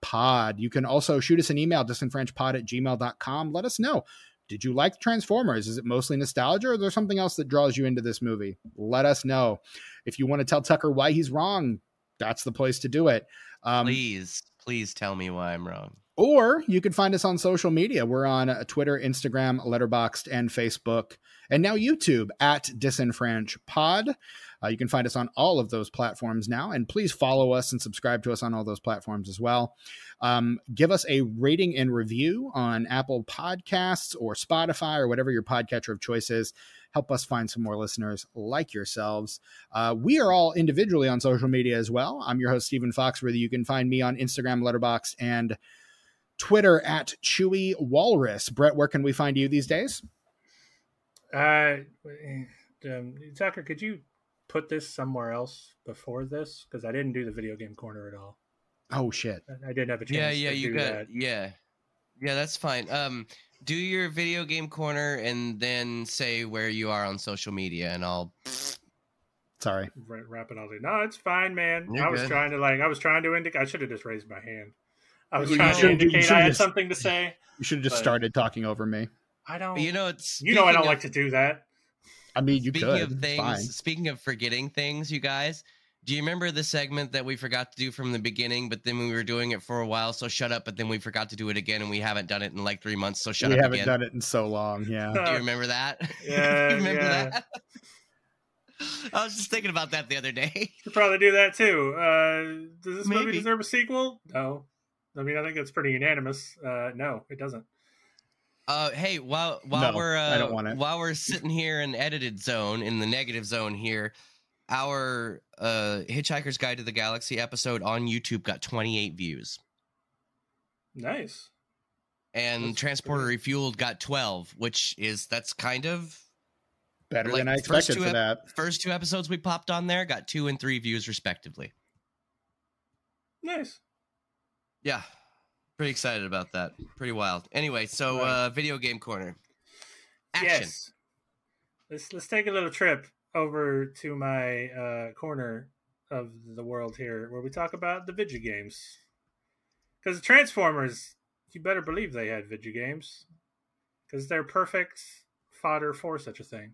pod. You can also shoot us an email, disenfranchpod at gmail.com. Let us know. Did you like Transformers? Is it mostly nostalgia or is there something else that draws you into this movie? Let us know. If you want to tell Tucker why he's wrong, that's the place to do it. Um, please, please tell me why I'm wrong. Or you can find us on social media. We're on uh, Twitter, Instagram, Letterboxd, and Facebook, and now YouTube at Disenfranch Pod. Uh, you can find us on all of those platforms now, and please follow us and subscribe to us on all those platforms as well. Um, give us a rating and review on Apple Podcasts or Spotify or whatever your podcatcher of choice is. Help us find some more listeners like yourselves. Uh, we are all individually on social media as well. I'm your host, Stephen Foxworthy. You can find me on Instagram, Letterboxd, and Twitter at Chewy Walrus. Brett, where can we find you these days? Uh, um, Tucker, could you put this somewhere else before this? Because I didn't do the video game corner at all. Oh shit! I didn't have a chance. Yeah, yeah, you got that. yeah, yeah. That's fine. Um, do your video game corner and then say where you are on social media, and I'll. Sorry. Wrap it all in. No, it's fine, man. You're I was good. trying to like. I was trying to indicate. I should have just raised my hand. I was trying to indicate I had just, something to say. You should have just started talking over me. I don't. You know, it's you know I don't of, like to do that. I mean, you speaking could. of things, speaking of forgetting things, you guys. Do you remember the segment that we forgot to do from the beginning, but then we were doing it for a while? So shut up, but then we forgot to do it again, and we haven't done it in like three months. So shut we up. We haven't again. done it in so long. Yeah. do you remember that? Yeah. remember yeah. that? I was just thinking about that the other day. Could probably do that too. Uh, does this Maybe. movie deserve a sequel? No. I mean, I think it's pretty unanimous. Uh, no, it doesn't. Uh, hey, while while no, we're uh, want while we're sitting here in edited zone in the negative zone here, our uh, Hitchhiker's Guide to the Galaxy episode on YouTube got 28 views. Nice. And that's Transporter pretty... Refueled got 12, which is that's kind of better like, than I expected for ep- that. First two episodes we popped on there got two and three views respectively. Nice. Yeah. Pretty excited about that. Pretty wild. Anyway, so right. uh video game corner. Action. Yes. Let's let's take a little trip over to my uh corner of the world here where we talk about the video games. The Transformers, you better believe they had video games cuz they're perfect fodder for such a thing.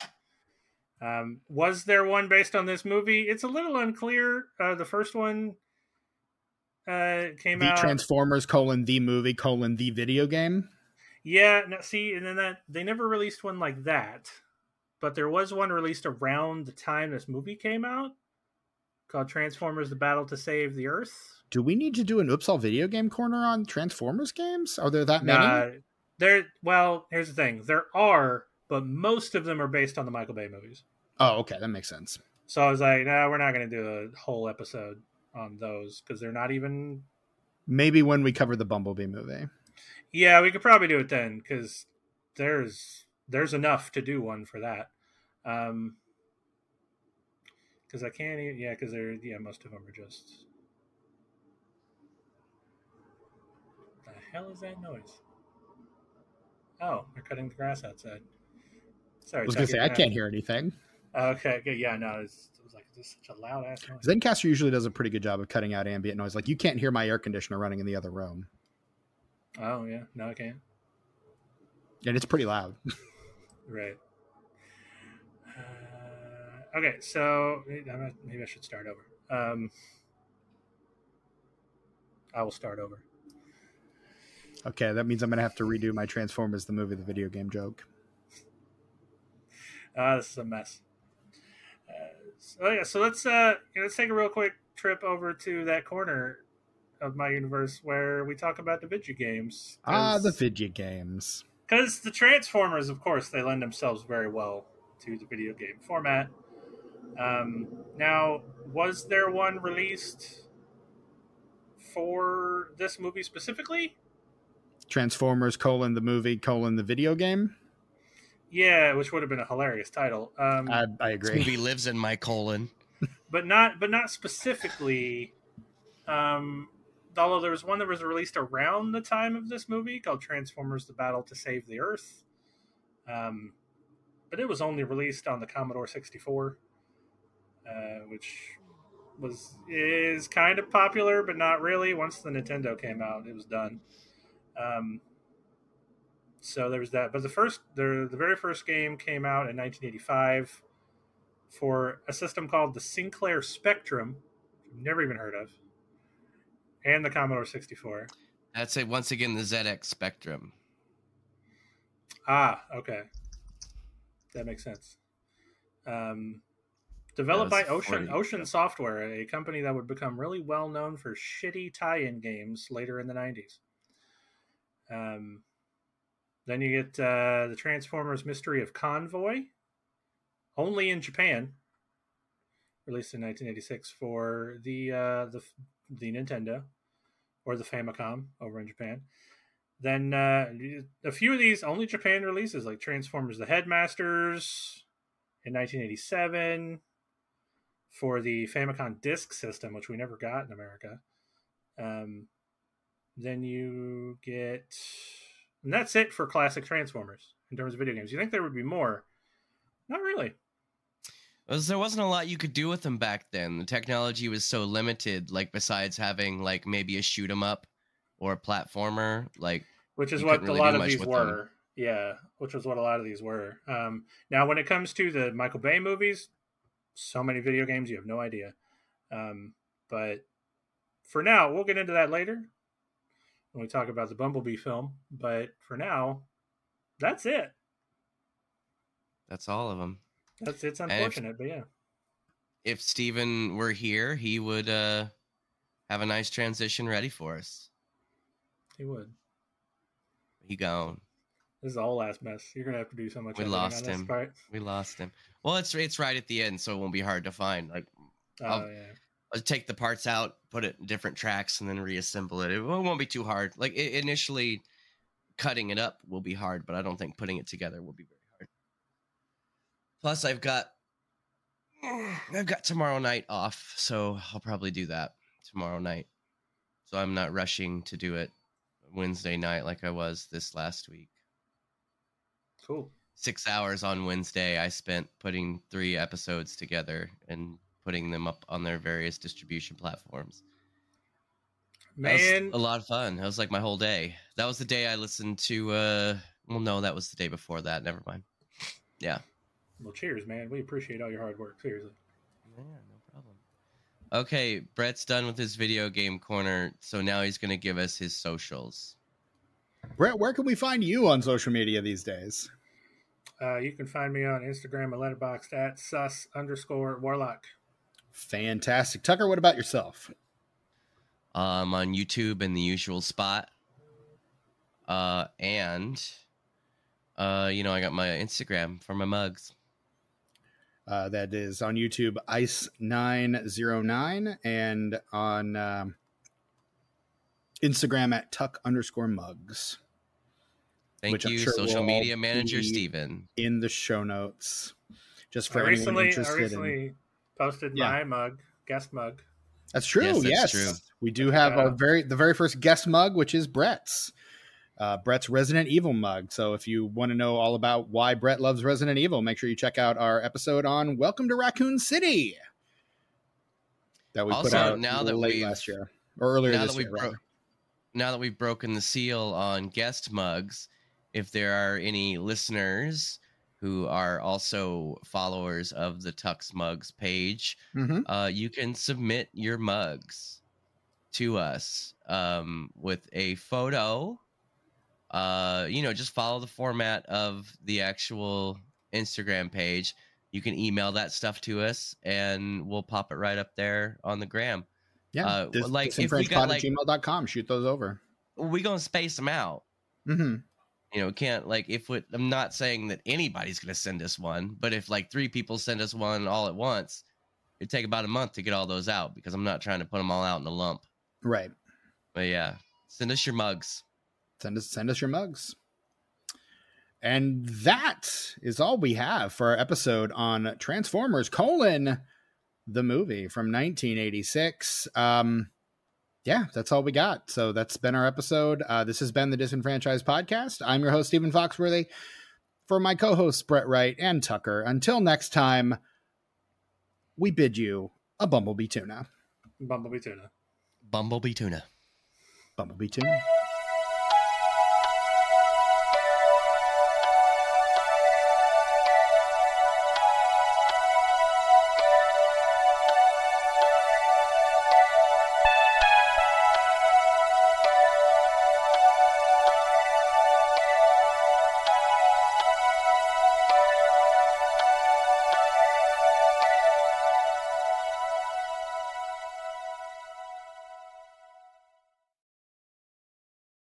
Um, was there one based on this movie? It's a little unclear. Uh, the first one uh, came the out. Transformers colon the movie colon the video game. Yeah, no, see, and then that they never released one like that, but there was one released around the time this movie came out called Transformers: The Battle to Save the Earth. Do we need to do an Oops All video game corner on Transformers games? Are there that many? Nah, there. Well, here's the thing: there are, but most of them are based on the Michael Bay movies. Oh, okay, that makes sense. So I was like, no, nah, we're not going to do a whole episode on those because they're not even. Maybe when we cover the Bumblebee movie. Yeah, we could probably do it then because there's there's enough to do one for that. Um, because I can't. Even, yeah, because they're yeah, most of them are just. The hell is that noise? Oh, they're cutting the grass outside. Sorry, I was gonna say I can't hear anything. Okay, yeah, no, it's, it was like this such a loud ass noise. Zencastr usually does a pretty good job of cutting out ambient noise. Like you can't hear my air conditioner running in the other room. Oh yeah, no, I can't. And it's pretty loud. right. Uh, okay, so maybe I should start over. Um, I will start over. Okay, that means I'm gonna have to redo my Transformers the movie, the video game joke. Ah, uh, this is a mess. So yeah, so let's uh let's take a real quick trip over to that corner of my universe where we talk about the video games. Ah, the video games. Because the Transformers, of course, they lend themselves very well to the video game format. Um, now, was there one released for this movie specifically? Transformers colon the movie colon the video game. Yeah, which would have been a hilarious title. Um, I, I This agree. movie lives in my colon. but not but not specifically. Um, although there was one that was released around the time of this movie called Transformers: The Battle to Save the Earth. Um, but it was only released on the Commodore 64, uh, which was is kind of popular, but not really. Once the Nintendo came out, it was done. Um, so there was that. But the first, the the very first game came out in 1985 for a system called the Sinclair Spectrum, never even heard of, and the Commodore 64. That's it. Once again, the ZX Spectrum. Ah, okay, that makes sense. Um, developed by Ocean 40. Ocean Software, a company that would become really well known for shitty tie-in games later in the 90s. Um, then you get uh, the Transformers Mystery of Convoy, only in Japan, released in 1986 for the uh, the the Nintendo or the Famicom over in Japan. Then uh, a few of these only Japan releases, like Transformers: The Headmasters in 1987 for the Famicom Disk System, which we never got in America. Um, then you get, and that's it for classic Transformers in terms of video games. You think there would be more? Not really. There wasn't a lot you could do with them back then. The technology was so limited. Like besides having like maybe a shoot 'em up or a platformer, like which is what couldn't a really lot of these with them. were. Yeah, which was what a lot of these were. Um, now, when it comes to the Michael Bay movies, so many video games, you have no idea. Um, but for now, we'll get into that later when we talk about the Bumblebee film. But for now, that's it. that's all of them. That's it's if- unfortunate, but yeah, If Steven were here, he would uh have a nice transition ready for us. he would. He gone. This is a whole ass mess. You're gonna have to do so much. We lost him. We lost him. Well, it's it's right at the end, so it won't be hard to find. Like Oh I'll- yeah. I'll take the parts out, put it in different tracks, and then reassemble it. It won't be too hard. Like i initially, cutting it up will be hard, but I don't think putting it together will be very. Plus, I've got I've got tomorrow night off, so I'll probably do that tomorrow night. So I'm not rushing to do it Wednesday night like I was this last week. Cool. Six hours on Wednesday, I spent putting three episodes together and putting them up on their various distribution platforms. Man, a lot of fun. That was like my whole day. That was the day I listened to. uh Well, no, that was the day before that. Never mind. Yeah. Well, cheers, man. We appreciate all your hard work. Seriously. Yeah, no problem. Okay, Brett's done with his video game corner, so now he's gonna give us his socials. Brett, where can we find you on social media these days? Uh, you can find me on Instagram and Letterboxd at sus underscore warlock. Fantastic. Tucker, what about yourself? Um, on YouTube in the usual spot. Uh, and uh, you know, I got my Instagram for my mugs. Uh, that is on YouTube, icenine09, and on um, Instagram at Tuck underscore mugs Thank Which you, sure social will media manager be- Steven. in the show notes. Just for I anyone recently, I interested in. recently posted Yeah. my mug, guest mug. That's true. Yes, Yes, that's true. we do have Yeah. our very the very first guest mug, which is Brett's. Uh, Brett's Resident Evil mug. So if you want to know all about why Brett loves Resident Evil, make sure you check out our episode on Welcome to Raccoon City that we put Also, out now that late last year or earlier now this that year. bro- now that we've broken the seal on guest mugs, if there are any listeners who are also followers of the Tux Mugs page, Mhm. uh, you can submit your mugs to us um, with a photo. Uh, you know, just follow the format of the actual Instagram page. You can email that stuff to us, and we'll pop it right up there on the gram. Yeah, uh, dis- like, if we got, like- gmail.com. Shoot those over. We gonna space them out. Mm-hmm. you know can't like if we, i'm not saying that anybody's going to send us one but if like three people send us one all at once it'd take about a month to get all those out because i'm not trying to put them all out in a lump Right. but yeah send us your mugs send us send us your mugs. And that is all we have for our episode on Transformers colon the movie from 1986. Um, yeah, that's all we got. So that's been our episode. Uh, this has been the Disenfranchised Podcast. I'm your host, Stephen Foxworthy. For my co hosts, Brett Wright and Tucker, until next time, we bid you a Bumblebee Tuna. Bumblebee tuna. Bumblebee tuna. Bumblebee Tuna.